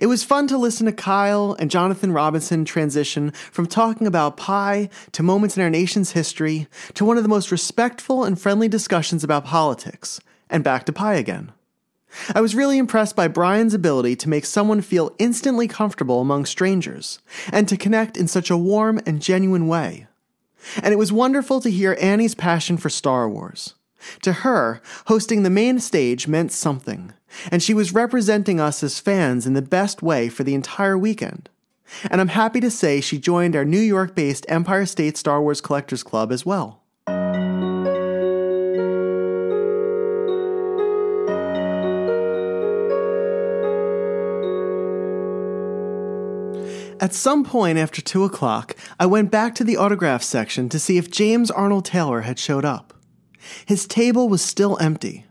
It was fun to listen to Kyle and Jonathan Robinson transition from talking about pie to moments in our nation's history to one of the most respectful and friendly discussions about politics, and back to pie again. I was really impressed by Brian's ability to make someone feel instantly comfortable among strangers, and to connect in such a warm and genuine way. And it was wonderful to hear Annie's passion for Star Wars. To her, hosting the main stage meant something, and she was representing us as fans in the best way for the entire weekend. And I'm happy to say she joined our New York based Empire State Star Wars Collectors Club as well. At some point after 2 o'clock, I went back to the autograph section to see if James Arnold Taylor had showed up. His table was still empty.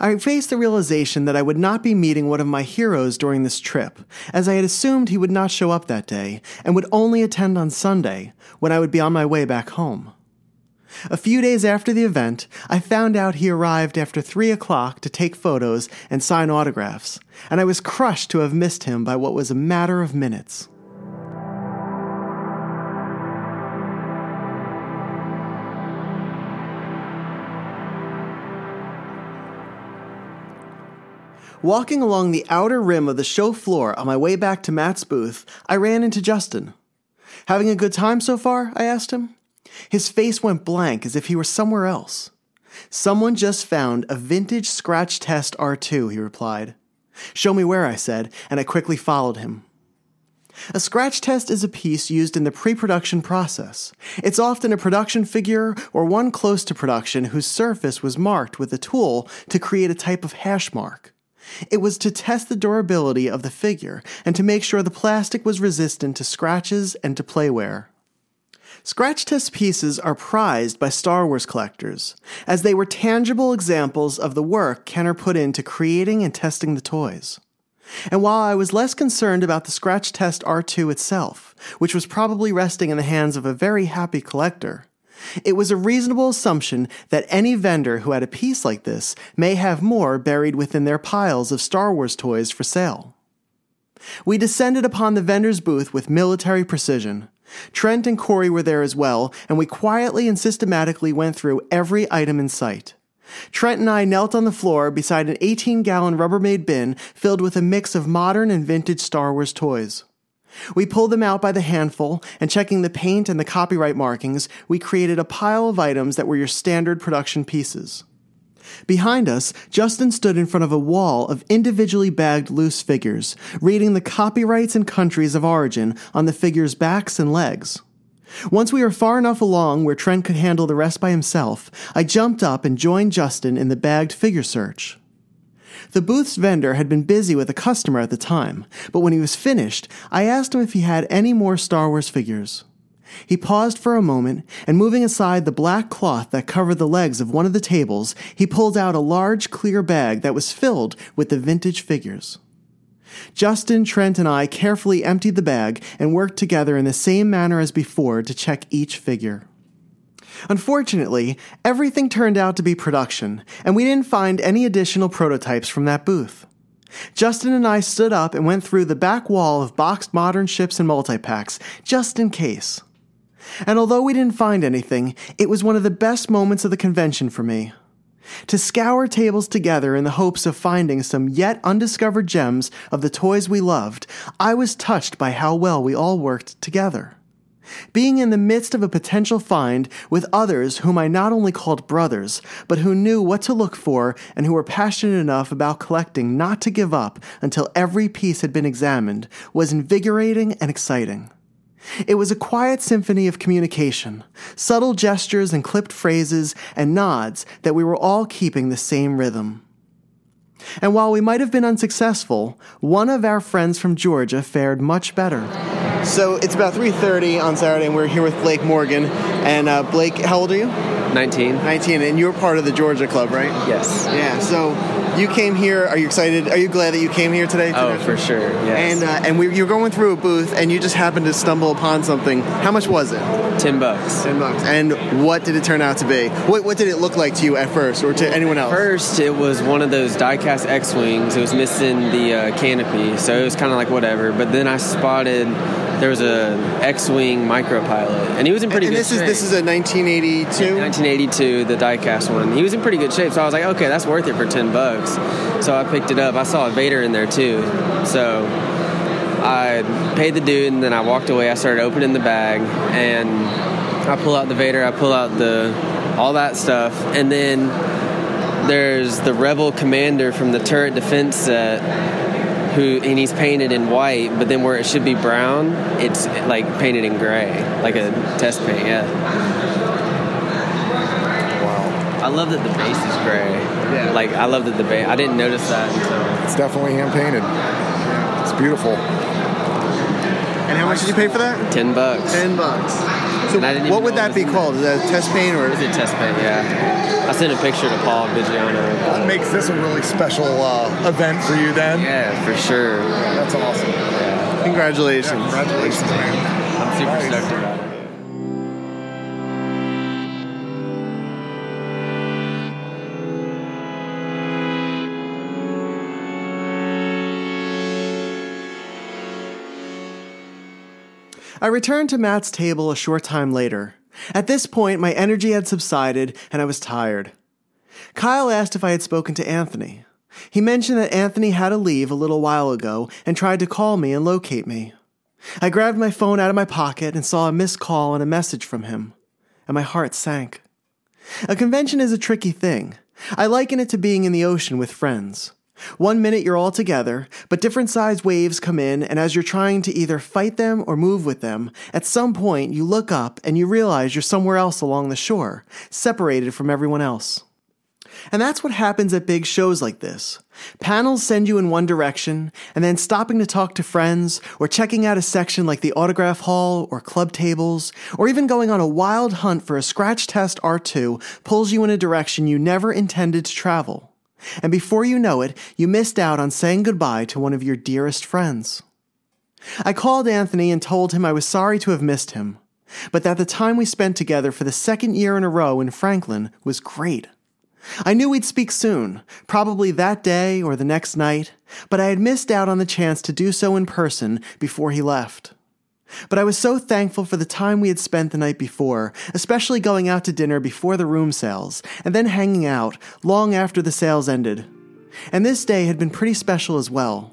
I faced the realization that I would not be meeting one of my heroes during this trip, as I had assumed he would not show up that day and would only attend on Sunday, when I would be on my way back home. A few days after the event, I found out he arrived after 3 o'clock to take photos and sign autographs, and I was crushed to have missed him by what was a matter of minutes. Walking along the outer rim of the show floor on my way back to Matt's booth, I ran into Justin. Having a good time so far? I asked him. His face went blank as if he were somewhere else. Someone just found a vintage scratch test R2, he replied. Show me where, I said, and I quickly followed him. A scratch test is a piece used in the pre production process. It's often a production figure or one close to production whose surface was marked with a tool to create a type of hash mark. It was to test the durability of the figure and to make sure the plastic was resistant to scratches and to playware. Scratch test pieces are prized by Star Wars collectors, as they were tangible examples of the work Kenner put into creating and testing the toys. And while I was less concerned about the scratch test R2 itself, which was probably resting in the hands of a very happy collector, it was a reasonable assumption that any vendor who had a piece like this may have more buried within their piles of Star Wars toys for sale. We descended upon the vendor's booth with military precision. Trent and Corey were there as well, and we quietly and systematically went through every item in sight. Trent and I knelt on the floor beside an 18 gallon Rubbermaid bin filled with a mix of modern and vintage Star Wars toys. We pulled them out by the handful, and checking the paint and the copyright markings, we created a pile of items that were your standard production pieces. Behind us, Justin stood in front of a wall of individually bagged loose figures, reading the copyrights and countries of origin on the figures' backs and legs. Once we were far enough along where Trent could handle the rest by himself, I jumped up and joined Justin in the bagged figure search. The booth's vendor had been busy with a customer at the time, but when he was finished, I asked him if he had any more Star Wars figures. He paused for a moment, and moving aside the black cloth that covered the legs of one of the tables, he pulled out a large clear bag that was filled with the vintage figures. Justin, Trent, and I carefully emptied the bag and worked together in the same manner as before to check each figure. Unfortunately, everything turned out to be production, and we didn't find any additional prototypes from that booth. Justin and I stood up and went through the back wall of boxed modern ships and multi-packs, just in case. And although we didn't find anything, it was one of the best moments of the convention for me. To scour tables together in the hopes of finding some yet undiscovered gems of the toys we loved, I was touched by how well we all worked together. Being in the midst of a potential find with others whom I not only called brothers, but who knew what to look for and who were passionate enough about collecting not to give up until every piece had been examined was invigorating and exciting. It was a quiet symphony of communication, subtle gestures and clipped phrases and nods that we were all keeping the same rhythm. And while we might have been unsuccessful, one of our friends from Georgia fared much better. So it's about 3:30 on Saturday, and we're here with Blake Morgan. And uh, Blake, how old are you? 19. 19, and you're part of the Georgia Club, right? Yes. Yeah. So you came here. Are you excited? Are you glad that you came here today? Oh, for sure. Yes. And uh, and we, you were going through a booth, and you just happened to stumble upon something. How much was it? Ten bucks. Ten bucks. And what did it turn out to be? What what did it look like to you at first, or to anyone else? First, it was one of those diecast X-wings. It was missing the uh, canopy, so it was kind of like whatever. But then I spotted there was a X-wing micropilot, and he was in pretty and good this shape. is this is a 1982. 1982, the diecast one. He was in pretty good shape, so I was like, okay, that's worth it for ten bucks. So I picked it up. I saw a Vader in there too, so I paid the dude, and then I walked away. I started opening the bag, and I pull out the Vader. I pull out the all that stuff, and then there's the Rebel Commander from the Turret Defense set. Who and he's painted in white, but then where it should be brown, it's like painted in gray, like a test paint. Yeah. Wow. I love that the base is gray. Yeah. Like I love that the base. I didn't notice that until. It's definitely hand painted. It's beautiful. And how much did you pay for that? Ten bucks. Ten bucks. So And I didn't what would that be called? Is that a test paint or? Is it test paint? Yeah. I sent a picture to Paul Vigiano. What makes this a really special uh, event for you then? Yeah, for sure. That's awesome. Yeah. Congratulations. congratulations, man. I'm super Nice. stoked about it. I returned to Matt's table a short time later. At this point, my energy had subsided and I was tired. Kyle asked if I had spoken to Anthony. He mentioned that Anthony had to leave a little while ago and tried to call me and locate me. I grabbed my phone out of my pocket and saw a missed call and a message from him, and my heart sank. A convention is a tricky thing. I liken it to being in the ocean with friends. One minute you're all together, but different sized waves come in, and as you're trying to either fight them or move with them, at some point you look up and you realize you're somewhere else along the shore, separated from everyone else. And that's what happens at big shows like this. Panels send you in one direction, and then stopping to talk to friends, or checking out a section like the autograph hall or club tables, or even going on a wild hunt for a scratch test R2 pulls you in a direction you never intended to travel. And before you know it, you missed out on saying goodbye to one of your dearest friends. I called Anthony and told him I was sorry to have missed him, but that the time we spent together for the second year in a row in Franklin was great. I knew we'd speak soon, probably that day or the next night, but I had missed out on the chance to do so in person before he left. But I was so thankful for the time we had spent the night before, especially going out to dinner before the room sales, and then hanging out long after the sales ended. And this day had been pretty special as well.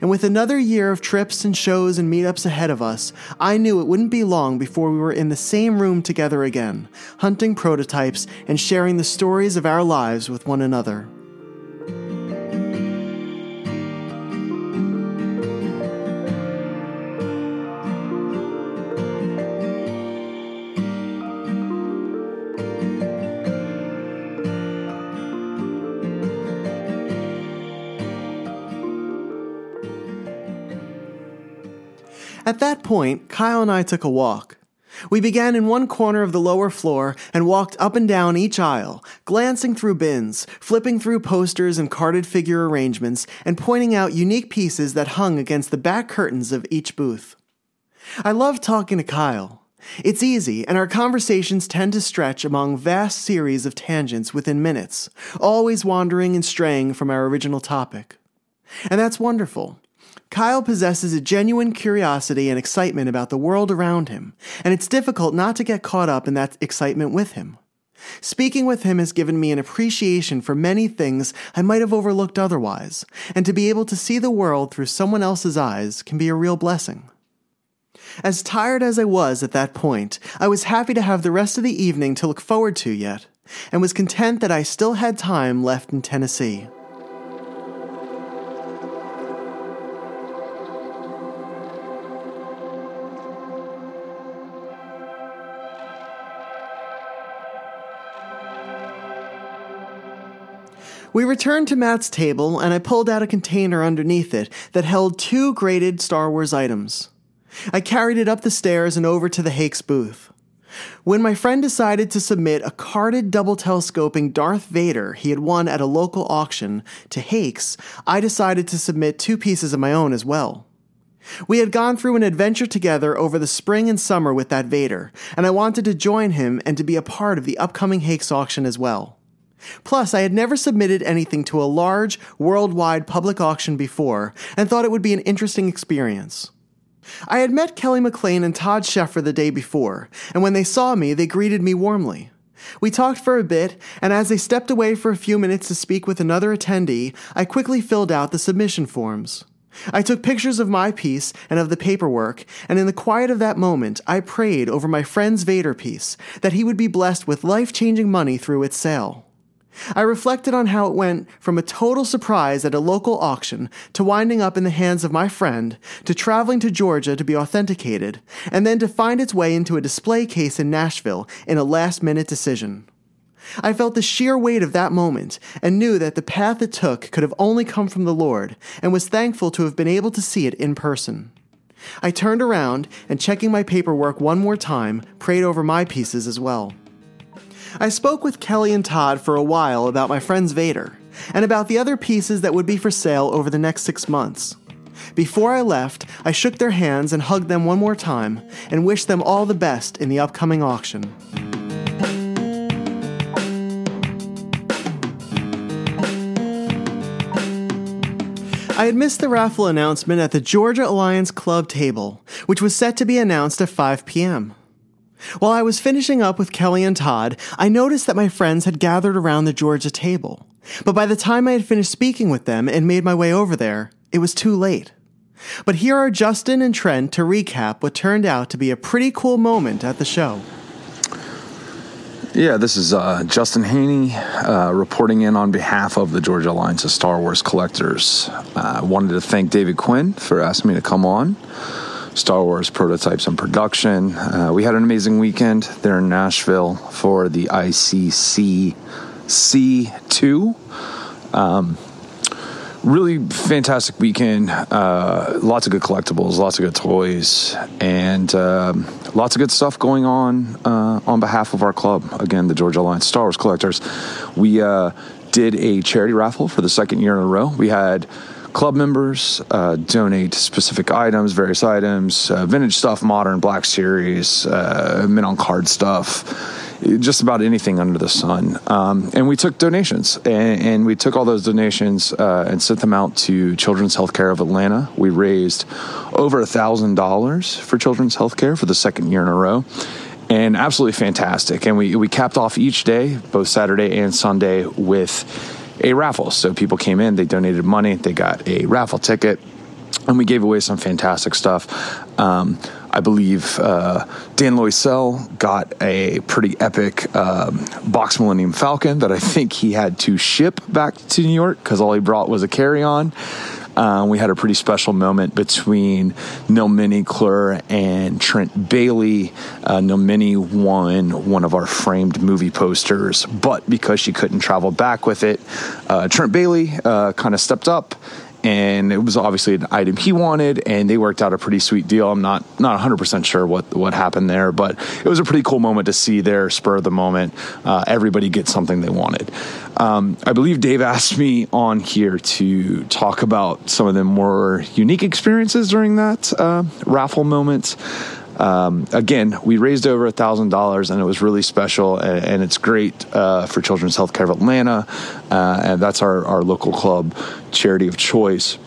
And with another year of trips and shows and meetups ahead of us, I knew it wouldn't be long before we were in the same room together again, hunting prototypes and sharing the stories of our lives with one another. At that point, Kyle and I took a walk. We began in one corner of the lower floor and walked up and down each aisle, glancing through bins, flipping through posters and carded figure arrangements, and pointing out unique pieces that hung against the back curtains of each booth. I love talking to Kyle. It's easy, and our conversations tend to stretch among vast series of tangents within minutes, always wandering and straying from our original topic. And that's wonderful. Kyle possesses a genuine curiosity and excitement about the world around him, and it's difficult not to get caught up in that excitement with him. Speaking with him has given me an appreciation for many things I might have overlooked otherwise, and to be able to see the world through someone else's eyes can be a real blessing. As tired as I was at that point, I was happy to have the rest of the evening to look forward to yet, and was content that I still had time left in Tennessee. We returned to Matt's table, and I pulled out a container underneath it that held two graded Star Wars items. I carried it up the stairs and over to the Hakes booth. When my friend decided to submit a carded double telescoping Darth Vader he had won at a local auction to Hakes, I decided to submit two pieces of my own as well. We had gone through an adventure together over the spring and summer with that Vader, and I wanted to join him and to be a part of the upcoming Hakes auction as well. Plus, I had never submitted anything to a large, worldwide public auction before and thought it would be an interesting experience. I had met Kelly McLean and Todd Sheffer the day before, and when they saw me, they greeted me warmly. We talked for a bit, and as they stepped away for a few minutes to speak with another attendee, I quickly filled out the submission forms. I took pictures of my piece and of the paperwork, and in the quiet of that moment, I prayed over my friend's Vader piece that he would be blessed with life changing money through its sale. I reflected on how it went from a total surprise at a local auction to winding up in the hands of my friend, to traveling to Georgia to be authenticated, and then to find its way into a display case in Nashville in a last minute decision. I felt the sheer weight of that moment and knew that the path it took could have only come from the Lord and was thankful to have been able to see it in person. I turned around and, checking my paperwork one more time, prayed over my pieces as well. I spoke with Kelly and Todd for a while about my friend's Vader and about the other pieces that would be for sale over the next six months. Before I left, I shook their hands and hugged them one more time and wished them all the best in the upcoming auction. I had missed the raffle announcement at the Georgia Alliance Club table, which was set to be announced at 5 p.m. While I was finishing up with Kelly and Todd, I noticed that my friends had gathered around the Georgia table. But by the time I had finished speaking with them and made my way over there, it was too late. But here are Justin and Trent to recap what turned out to be a pretty cool moment at the show. Yeah, this is uh, Justin Haney uh, reporting in on behalf of the Georgia Alliance of Star Wars collectors. I uh, wanted to thank David Quinn for asking me to come on. Star Wars prototypes in production. Uh, we had an amazing weekend there in Nashville for the ICC C2. Um, really fantastic weekend. Uh, lots of good collectibles, lots of good toys, and um, lots of good stuff going on uh, on behalf of our club. Again, the Georgia Alliance Star Wars Collectors. We uh, did a charity raffle for the second year in a row. We had club members uh, donate specific items, various items, uh, vintage stuff, modern, Black Series, uh, mint on card stuff just about anything under the sun. Um, and we took donations, and, and, we took all those donations uh, and sent them out to Children's Healthcare of Atlanta. We raised over a thousand dollars for Children's Healthcare for the second year in a row. And absolutely fantastic. And we, we capped off each day, both Saturday and Sunday, with a raffle. So people came in, they donated money, they got a raffle ticket, and we gave away some fantastic stuff. Um, I believe uh, Dan Loisel got a pretty epic um, Box Millennium Falcon that I think he had to ship back to New York because all he brought was a carry on. Uh, we had a pretty special moment between Nil Clur and Trent Bailey. Uh, Nilmini won one of our framed movie posters, but because she couldn't travel back with it, uh, Trent Bailey uh, kind of stepped up and it was obviously an item he wanted, and they worked out a pretty sweet deal. I'm not not 100 percent sure what what happened there, but it was a pretty cool moment to see their spur of the moment. Uh, everybody get something they wanted. Um, I believe Dave asked me on here to talk about some of the more unique experiences during that uh, raffle moment. Um, again, we raised over a thousand dollars, and it was really special, and, and it's great uh, for Children's Healthcare of Atlanta, uh, and that's our, our local club charity of choice.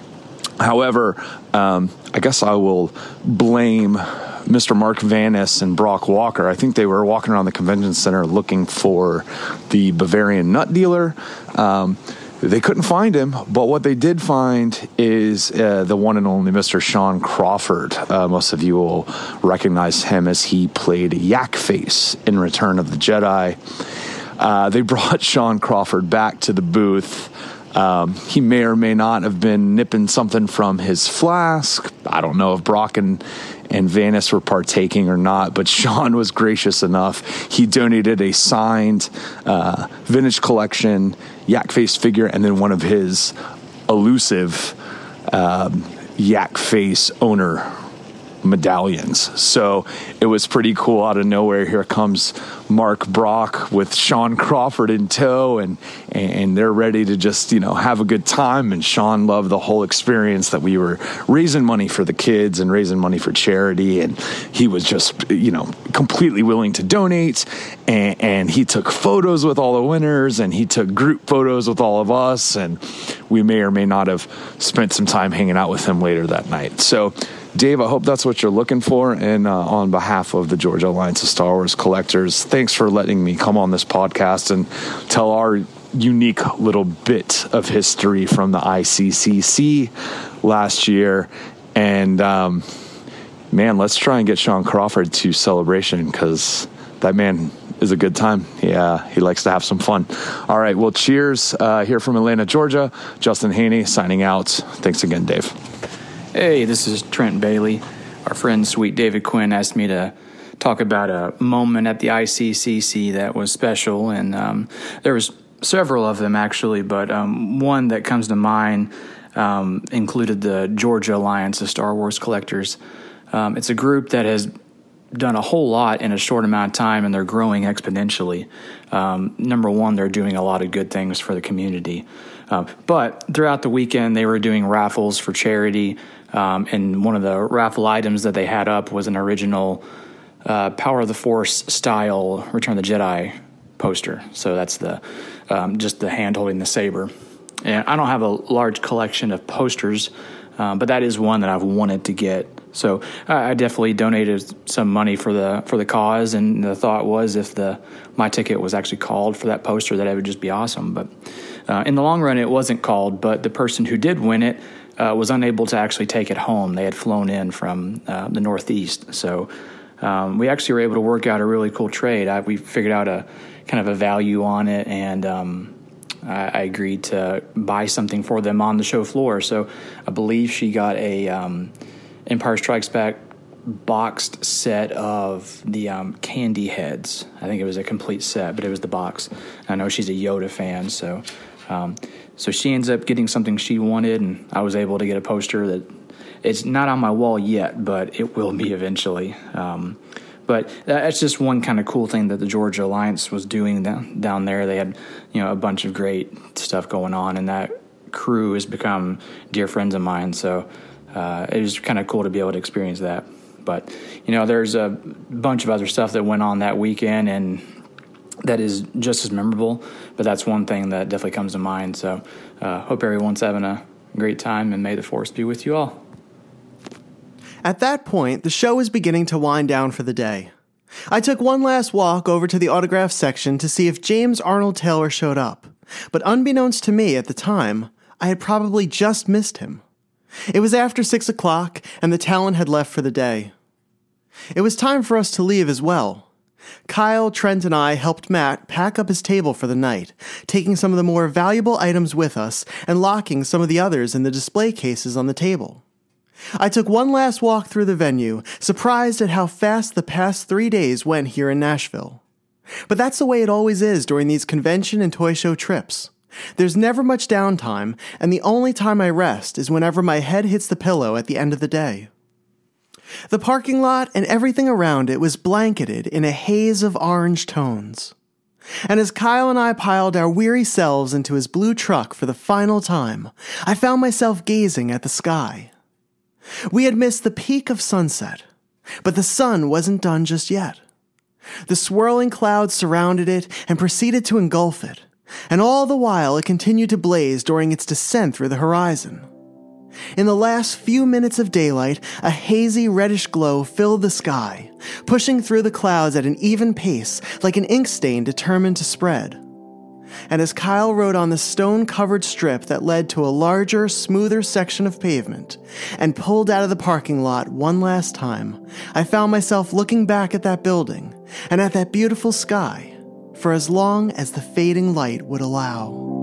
However, um, I guess I will blame Mr. Mark Vanis and Brock Walker. I think they were walking around the convention center looking for the Bavarian nut dealer. Um, they couldn't find him, but what they did find is uh, the one and only Mr. Sean Crawford. Uh, most of you will recognize him as he played Yak Face in Return of the Jedi. Uh, they *laughs* brought Sean Crawford back to the booth. Um, he may or may not have been nipping something from his flask. I don't know if Brock and, and Vanis were partaking or not, but *laughs* Sean was gracious enough. He donated a signed uh, vintage collection yak face figure and then one of his elusive um, yak face owner medallions. So it was pretty cool out of nowhere. Here comes Mark Brock with Sean Crawford in tow, and and they're ready to just you know have a good time. And Sean loved the whole experience that we were raising money for the kids and raising money for charity, and he was just you know completely willing to donate. And, and he took photos with all the winners, and he took group photos with all of us, and we may or may not have spent some time hanging out with him later that night. So Dave, I hope that's what you're looking for. And uh, on behalf of the Georgia Alliance of Star Wars collectors, thanks for letting me come on this podcast and tell our unique little bit of history from the ICCC last year. And um, man, let's try and get Sean Crawford to celebration because that man is a good time. Yeah, he likes to have some fun. All right, well, cheers uh, here from Atlanta, Georgia. Justin Haney signing out. Thanks again, Dave. Hey, this is Trent Bailey. Our friend Sweet David Quinn asked me to talk about a moment at the ICCC that was special, and um, there was several of them actually, but um, one that comes to mind um, included the Georgia Alliance of Star Wars Collectors. Um, it's a group that has done a whole lot in a short amount of time, and they're growing exponentially. Um, number one, they're doing a lot of good things for the community. Uh, but throughout the weekend, they were doing raffles for charity. Um, and one of the raffle items that they had up was an original uh, Power of the Force style Return of the Jedi poster. So that's the um, just the hand holding the saber. And I don't have a large collection of posters, um, but that is one that I've wanted to get. So I, I definitely donated some money for the for the cause, and the thought was if the my ticket was actually called for that poster, that it would just be awesome. But uh, in the long run, it wasn't called. But the person who did win it uh, was unable to actually take it home. They had flown in from uh, the Northeast, so um, we actually were able to work out a really cool trade. I, we figured out a kind of a value on it, and um, I, I, agreed to buy something for them on the show floor. So I believe she got a um, Empire Strikes Back boxed set of the um, candy heads. I think it was a complete set, but it was the box. I know she's a Yoda fan, so um, so she ends up getting something she wanted, and I was able to get a poster that it's not on my wall yet, but it will be eventually. Um, but that's just one kind of cool thing that the Georgia Alliance was doing down, there. They had, you know, a bunch of great stuff going on, and that crew has become dear friends of mine. So uh, it was kind of cool to be able to experience that. But you know, there's a bunch of other stuff that went on that weekend, and that is just as memorable. But that's one thing that definitely comes to mind. So, uh, hope everyone's having a great time, and may the force be with you all. At that point, the show was beginning to wind down for the day. I took one last walk over to the autograph section to see if James Arnold Taylor showed up, but unbeknownst to me at the time, I had probably just missed him. It was after six o'clock, and the talent had left for the day. It was time for us to leave as well. Kyle, Trent, and I helped Matt pack up his table for the night, taking some of the more valuable items with us and locking some of the others in the display cases on the table. I took one last walk through the venue, surprised at how fast the past three days went here in Nashville. But that's the way it always is during these convention and toy show trips. There's never much downtime, and the only time I rest is whenever my head hits the pillow at the end of the day. The parking lot and everything around it was blanketed in a haze of orange tones. And as Kyle and I piled our weary selves into his blue truck for the final time, I found myself gazing at the sky. We had missed the peak of sunset, but the sun wasn't done just yet. The swirling clouds surrounded it and proceeded to engulf it, and all the while it continued to blaze during its descent through the horizon. In the last few minutes of daylight, a hazy reddish glow filled the sky, pushing through the clouds at an even pace like an ink stain determined to spread. And as Kyle rode on the stone covered strip that led to a larger, smoother section of pavement and pulled out of the parking lot one last time, I found myself looking back at that building and at that beautiful sky for as long as the fading light would allow.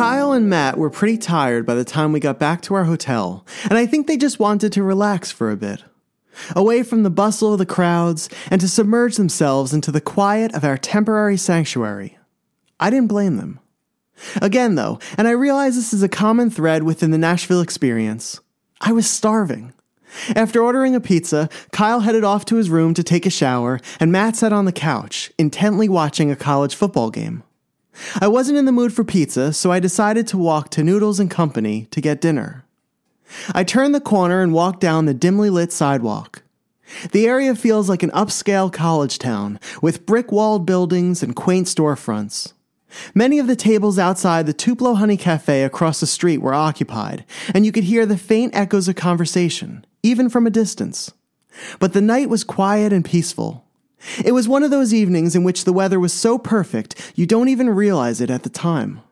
And Matt were pretty tired by the time we got back to our hotel, and I think they just wanted to relax for a bit. Away from the bustle of the crowds and to submerge themselves into the quiet of our temporary sanctuary. I didn't blame them. Again, though, and I realize this is a common thread within the Nashville experience, I was starving. After ordering a pizza, Kyle headed off to his room to take a shower, and Matt sat on the couch, intently watching a college football game. I wasn't in the mood for pizza, so I decided to walk to Noodles and Company to get dinner. I turned the corner and walked down the dimly lit sidewalk. The area feels like an upscale college town with brick walled buildings and quaint storefronts. Many of the tables outside the Tupelo Honey Cafe across the street were occupied, and you could hear the faint echoes of conversation, even from a distance. But the night was quiet and peaceful. It was one of those evenings in which the weather was so perfect you don't even realize it at the time.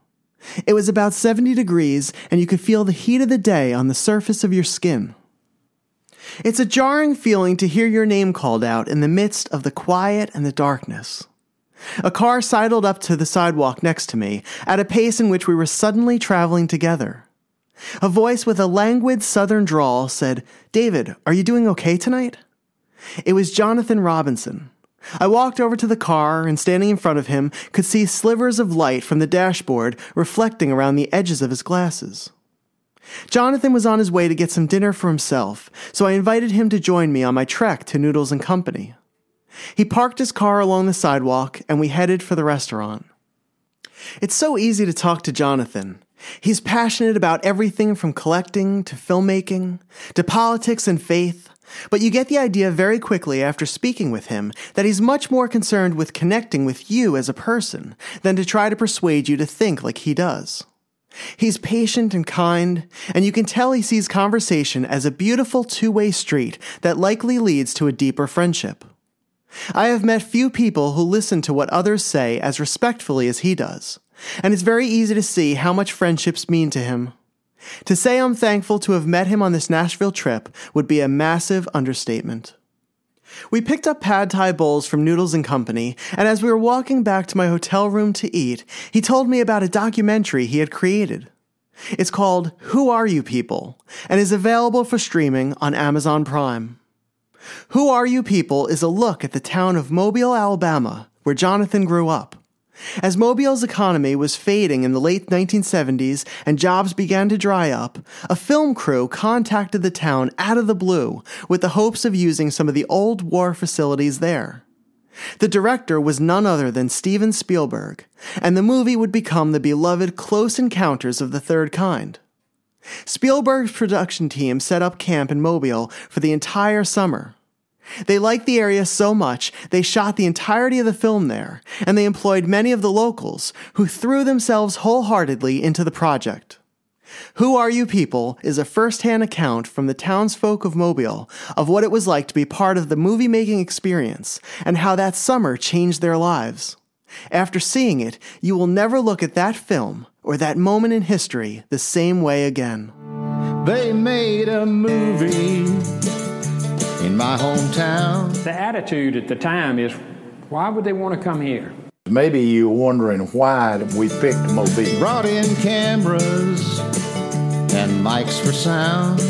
It was about 70 degrees, and you could feel the heat of the day on the surface of your skin. It's a jarring feeling to hear your name called out in the midst of the quiet and the darkness. A car sidled up to the sidewalk next to me at a pace in which we were suddenly traveling together. A voice with a languid southern drawl said, David, are you doing okay tonight? It was Jonathan Robinson. I walked over to the car and standing in front of him could see slivers of light from the dashboard reflecting around the edges of his glasses. Jonathan was on his way to get some dinner for himself, so I invited him to join me on my trek to Noodles and Company. He parked his car along the sidewalk and we headed for the restaurant. It's so easy to talk to Jonathan. He's passionate about everything from collecting to filmmaking to politics and faith, but you get the idea very quickly after speaking with him that he's much more concerned with connecting with you as a person than to try to persuade you to think like he does. He's patient and kind, and you can tell he sees conversation as a beautiful two way street that likely leads to a deeper friendship. I have met few people who listen to what others say as respectfully as he does, and it's very easy to see how much friendships mean to him. To say I'm thankful to have met him on this Nashville trip would be a massive understatement. We picked up pad thai bowls from Noodles and Company, and as we were walking back to my hotel room to eat, he told me about a documentary he had created. It's called Who Are You People and is available for streaming on Amazon Prime. Who Are You People is a look at the town of Mobile, Alabama, where Jonathan grew up. As Mobile's economy was fading in the late 1970s and jobs began to dry up, a film crew contacted the town out of the blue with the hopes of using some of the old war facilities there. The director was none other than Steven Spielberg, and the movie would become the beloved Close Encounters of the Third Kind. Spielberg's production team set up camp in Mobile for the entire summer. They liked the area so much, they shot the entirety of the film there, and they employed many of the locals who threw themselves wholeheartedly into the project. Who Are You People is a first hand account from the townsfolk of Mobile of what it was like to be part of the movie making experience and how that summer changed their lives. After seeing it, you will never look at that film or that moment in history the same way again. They made a movie in my hometown. The attitude at the time is why would they want to come here? Maybe you're wondering why we picked Mobile. Brought in cameras and mics for sound.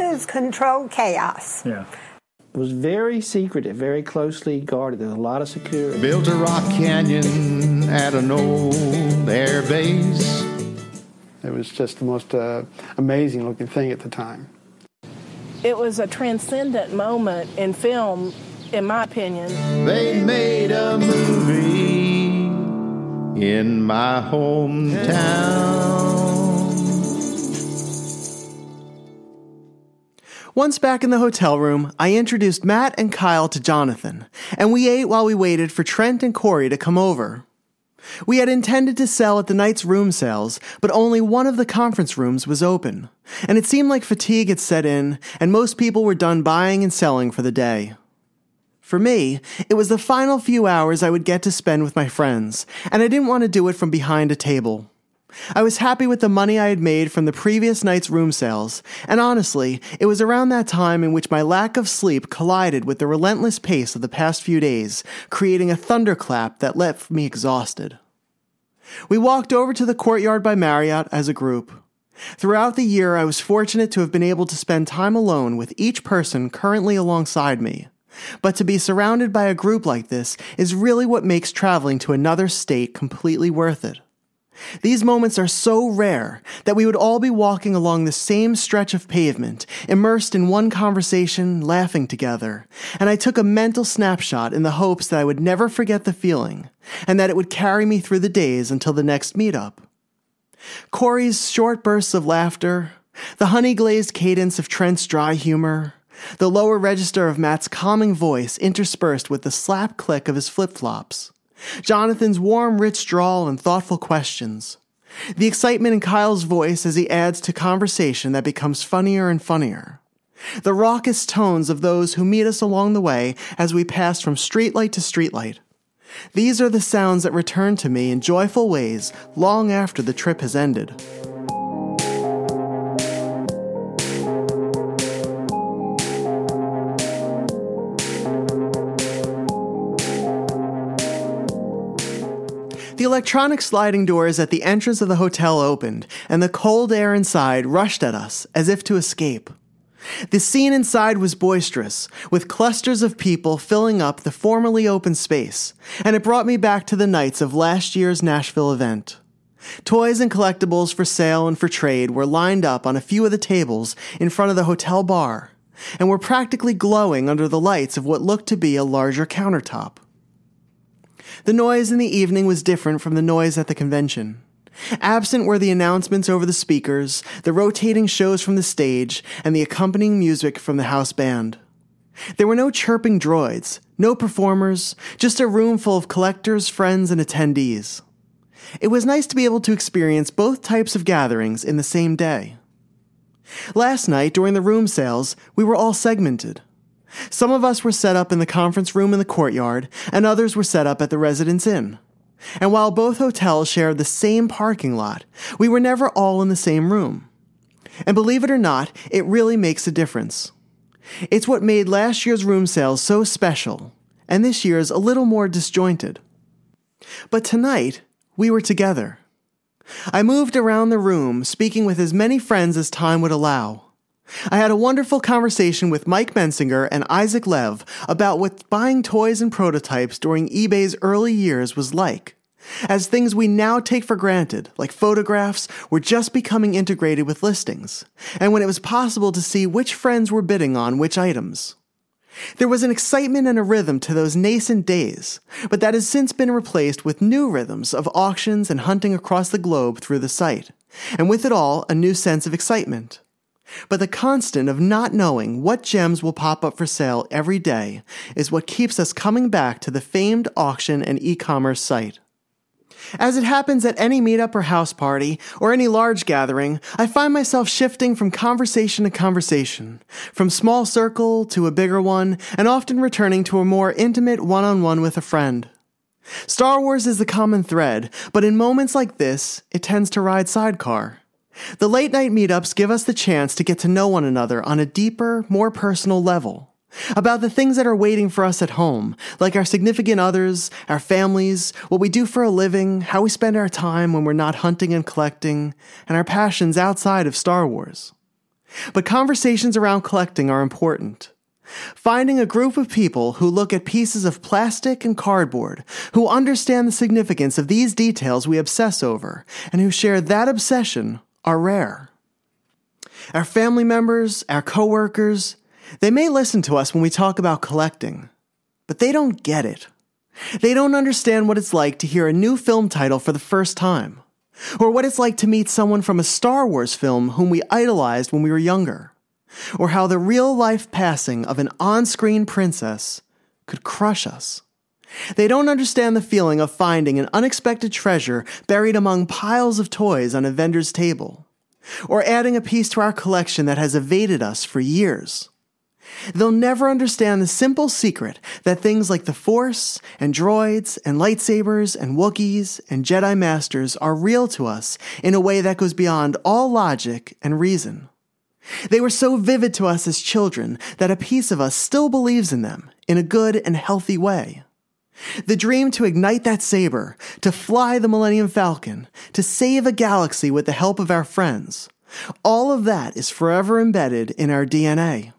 It was controlled chaos. Yeah. It was very secretive, very closely guarded. There was a lot of security. Built a rock canyon at an old air base. It was just the most uh, amazing looking thing at the time. It was a transcendent moment in film, in my opinion. They made a movie in my hometown. Once back in the hotel room, I introduced Matt and Kyle to Jonathan, and we ate while we waited for Trent and Corey to come over. We had intended to sell at the night's room sales, but only one of the conference rooms was open, and it seemed like fatigue had set in, and most people were done buying and selling for the day. For me, it was the final few hours I would get to spend with my friends, and I didn't want to do it from behind a table. I was happy with the money I had made from the previous night's room sales, and honestly, it was around that time in which my lack of sleep collided with the relentless pace of the past few days, creating a thunderclap that left me exhausted. We walked over to the courtyard by Marriott as a group. Throughout the year, I was fortunate to have been able to spend time alone with each person currently alongside me. But to be surrounded by a group like this is really what makes traveling to another state completely worth it. These moments are so rare that we would all be walking along the same stretch of pavement, immersed in one conversation, laughing together, and I took a mental snapshot in the hopes that I would never forget the feeling, and that it would carry me through the days until the next meetup. Corey's short bursts of laughter, the honey glazed cadence of Trent's dry humor, the lower register of Matt's calming voice interspersed with the slap click of his flip flops, Jonathan's warm, rich drawl and thoughtful questions, the excitement in Kyle's voice as he adds to conversation that becomes funnier and funnier, the raucous tones of those who meet us along the way as we pass from streetlight to streetlight. These are the sounds that return to me in joyful ways long after the trip has ended. The electronic sliding doors at the entrance of the hotel opened, and the cold air inside rushed at us as if to escape. The scene inside was boisterous, with clusters of people filling up the formerly open space, and it brought me back to the nights of last year's Nashville event. Toys and collectibles for sale and for trade were lined up on a few of the tables in front of the hotel bar, and were practically glowing under the lights of what looked to be a larger countertop. The noise in the evening was different from the noise at the convention. Absent were the announcements over the speakers, the rotating shows from the stage, and the accompanying music from the house band. There were no chirping droids, no performers, just a room full of collectors, friends, and attendees. It was nice to be able to experience both types of gatherings in the same day. Last night, during the room sales, we were all segmented. Some of us were set up in the conference room in the courtyard, and others were set up at the Residence Inn. And while both hotels shared the same parking lot, we were never all in the same room. And believe it or not, it really makes a difference. It's what made last year's room sales so special, and this year's a little more disjointed. But tonight, we were together. I moved around the room, speaking with as many friends as time would allow. I had a wonderful conversation with Mike Mensinger and Isaac Lev about what buying toys and prototypes during eBay's early years was like, as things we now take for granted, like photographs, were just becoming integrated with listings, and when it was possible to see which friends were bidding on which items. There was an excitement and a rhythm to those nascent days, but that has since been replaced with new rhythms of auctions and hunting across the globe through the site, and with it all, a new sense of excitement. But the constant of not knowing what gems will pop up for sale every day is what keeps us coming back to the famed auction and e commerce site. As it happens at any meetup or house party, or any large gathering, I find myself shifting from conversation to conversation, from small circle to a bigger one, and often returning to a more intimate one on one with a friend. Star Wars is the common thread, but in moments like this, it tends to ride sidecar. The late night meetups give us the chance to get to know one another on a deeper, more personal level. About the things that are waiting for us at home, like our significant others, our families, what we do for a living, how we spend our time when we're not hunting and collecting, and our passions outside of Star Wars. But conversations around collecting are important. Finding a group of people who look at pieces of plastic and cardboard, who understand the significance of these details we obsess over, and who share that obsession are rare. Our family members, our coworkers, they may listen to us when we talk about collecting, but they don't get it. They don't understand what it's like to hear a new film title for the first time, or what it's like to meet someone from a Star Wars film whom we idolized when we were younger, or how the real life passing of an on screen princess could crush us. They don't understand the feeling of finding an unexpected treasure buried among piles of toys on a vendor's table, or adding a piece to our collection that has evaded us for years. They'll never understand the simple secret that things like the Force, and droids, and lightsabers, and Wookiees, and Jedi Masters are real to us in a way that goes beyond all logic and reason. They were so vivid to us as children that a piece of us still believes in them in a good and healthy way. The dream to ignite that saber, to fly the Millennium Falcon, to save a galaxy with the help of our friends. All of that is forever embedded in our DNA.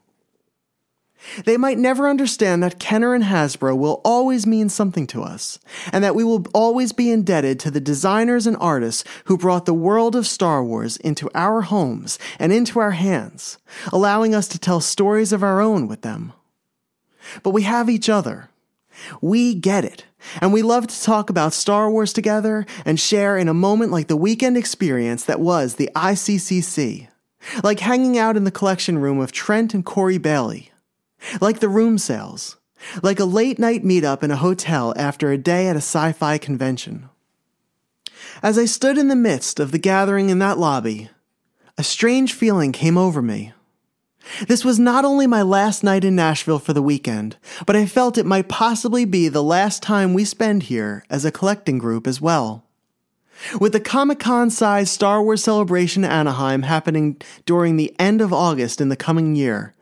They might never understand that Kenner and Hasbro will always mean something to us, and that we will always be indebted to the designers and artists who brought the world of Star Wars into our homes and into our hands, allowing us to tell stories of our own with them. But we have each other. We get it, and we love to talk about Star Wars together and share in a moment like the weekend experience that was the ICCC, like hanging out in the collection room of Trent and Corey Bailey like the room sales, like a late night meetup in a hotel after a day at a sci fi convention. As I stood in the midst of the gathering in that lobby, a strange feeling came over me. This was not only my last night in Nashville for the weekend, but I felt it might possibly be the last time we spend here as a collecting group as well. With the Comic Con sized Star Wars celebration Anaheim happening during the end of August in the coming year,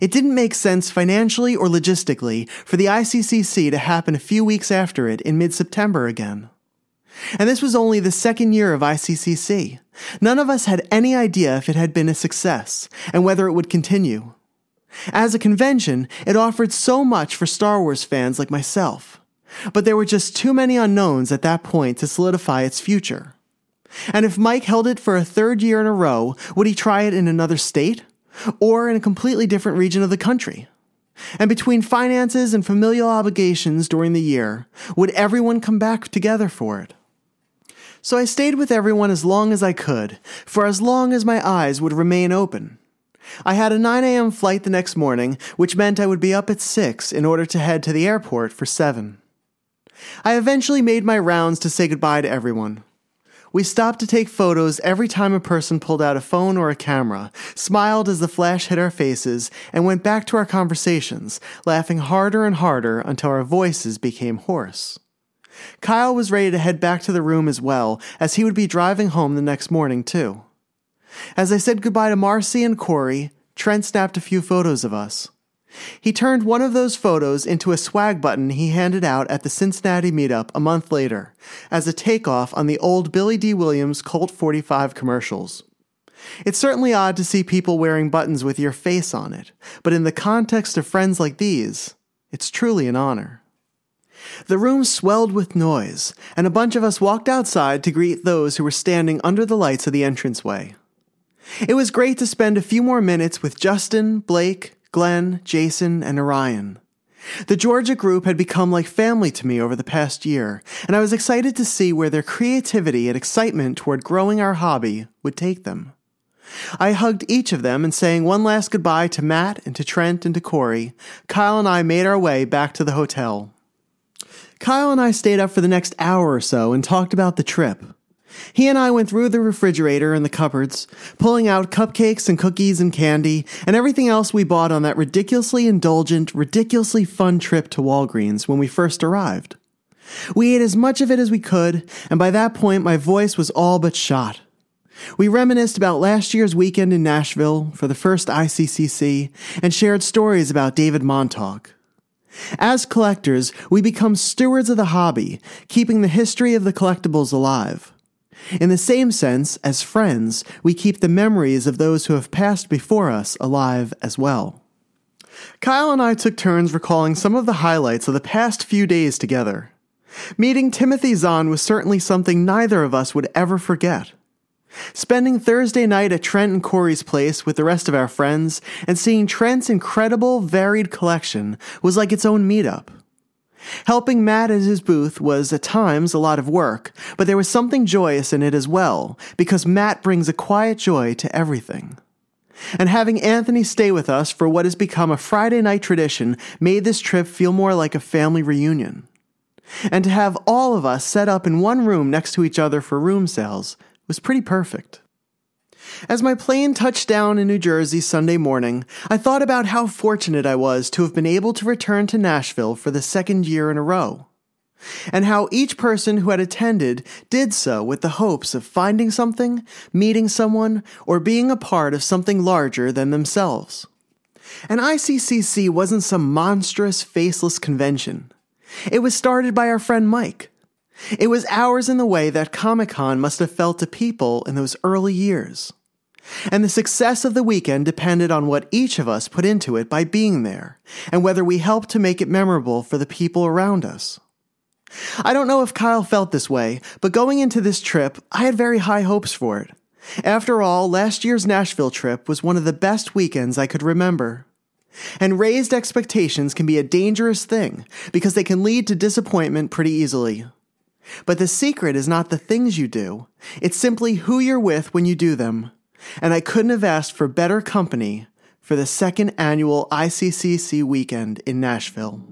it didn't make sense financially or logistically for the ICCC to happen a few weeks after it in mid September again. And this was only the second year of ICCC. None of us had any idea if it had been a success and whether it would continue. As a convention, it offered so much for Star Wars fans like myself. But there were just too many unknowns at that point to solidify its future. And if Mike held it for a third year in a row, would he try it in another state? or in a completely different region of the country. And between finances and familial obligations during the year, would everyone come back together for it? So I stayed with everyone as long as I could, for as long as my eyes would remain open. I had a 9 a.m. flight the next morning, which meant I would be up at 6 in order to head to the airport for 7. I eventually made my rounds to say goodbye to everyone. We stopped to take photos every time a person pulled out a phone or a camera, smiled as the flash hit our faces, and went back to our conversations, laughing harder and harder until our voices became hoarse. Kyle was ready to head back to the room as well, as he would be driving home the next morning, too. As I said goodbye to Marcy and Corey, Trent snapped a few photos of us. He turned one of those photos into a swag button he handed out at the Cincinnati meetup a month later as a takeoff on the old Billy Dee Williams Colt 45 commercials. It's certainly odd to see people wearing buttons with your face on it, but in the context of friends like these, it's truly an honor. The room swelled with noise, and a bunch of us walked outside to greet those who were standing under the lights of the entranceway. It was great to spend a few more minutes with Justin, Blake, Glenn, Jason, and Orion. The Georgia group had become like family to me over the past year, and I was excited to see where their creativity and excitement toward growing our hobby would take them. I hugged each of them and saying one last goodbye to Matt and to Trent and to Corey, Kyle and I made our way back to the hotel. Kyle and I stayed up for the next hour or so and talked about the trip. He and I went through the refrigerator and the cupboards, pulling out cupcakes and cookies and candy and everything else we bought on that ridiculously indulgent, ridiculously fun trip to Walgreens when we first arrived. We ate as much of it as we could, and by that point my voice was all but shot. We reminisced about last year's weekend in Nashville for the first ICCC and shared stories about David Montauk. As collectors, we become stewards of the hobby, keeping the history of the collectibles alive. In the same sense, as friends, we keep the memories of those who have passed before us alive as well. Kyle and I took turns recalling some of the highlights of the past few days together. Meeting Timothy Zahn was certainly something neither of us would ever forget. Spending Thursday night at Trent and Corey's place with the rest of our friends and seeing Trent's incredible, varied collection was like its own meetup. Helping Matt at his booth was at times a lot of work, but there was something joyous in it as well, because Matt brings a quiet joy to everything. And having Anthony stay with us for what has become a Friday night tradition made this trip feel more like a family reunion. And to have all of us set up in one room next to each other for room sales was pretty perfect. As my plane touched down in New Jersey Sunday morning, I thought about how fortunate I was to have been able to return to Nashville for the second year in a row, and how each person who had attended did so with the hopes of finding something, meeting someone, or being a part of something larger than themselves. And ICCC wasn't some monstrous, faceless convention. It was started by our friend Mike. It was ours in the way that Comic Con must have felt to people in those early years. And the success of the weekend depended on what each of us put into it by being there, and whether we helped to make it memorable for the people around us. I don't know if Kyle felt this way, but going into this trip, I had very high hopes for it. After all, last year's Nashville trip was one of the best weekends I could remember. And raised expectations can be a dangerous thing because they can lead to disappointment pretty easily. But the secret is not the things you do, it's simply who you're with when you do them. And I couldn't have asked for better company for the second annual ICCC weekend in Nashville.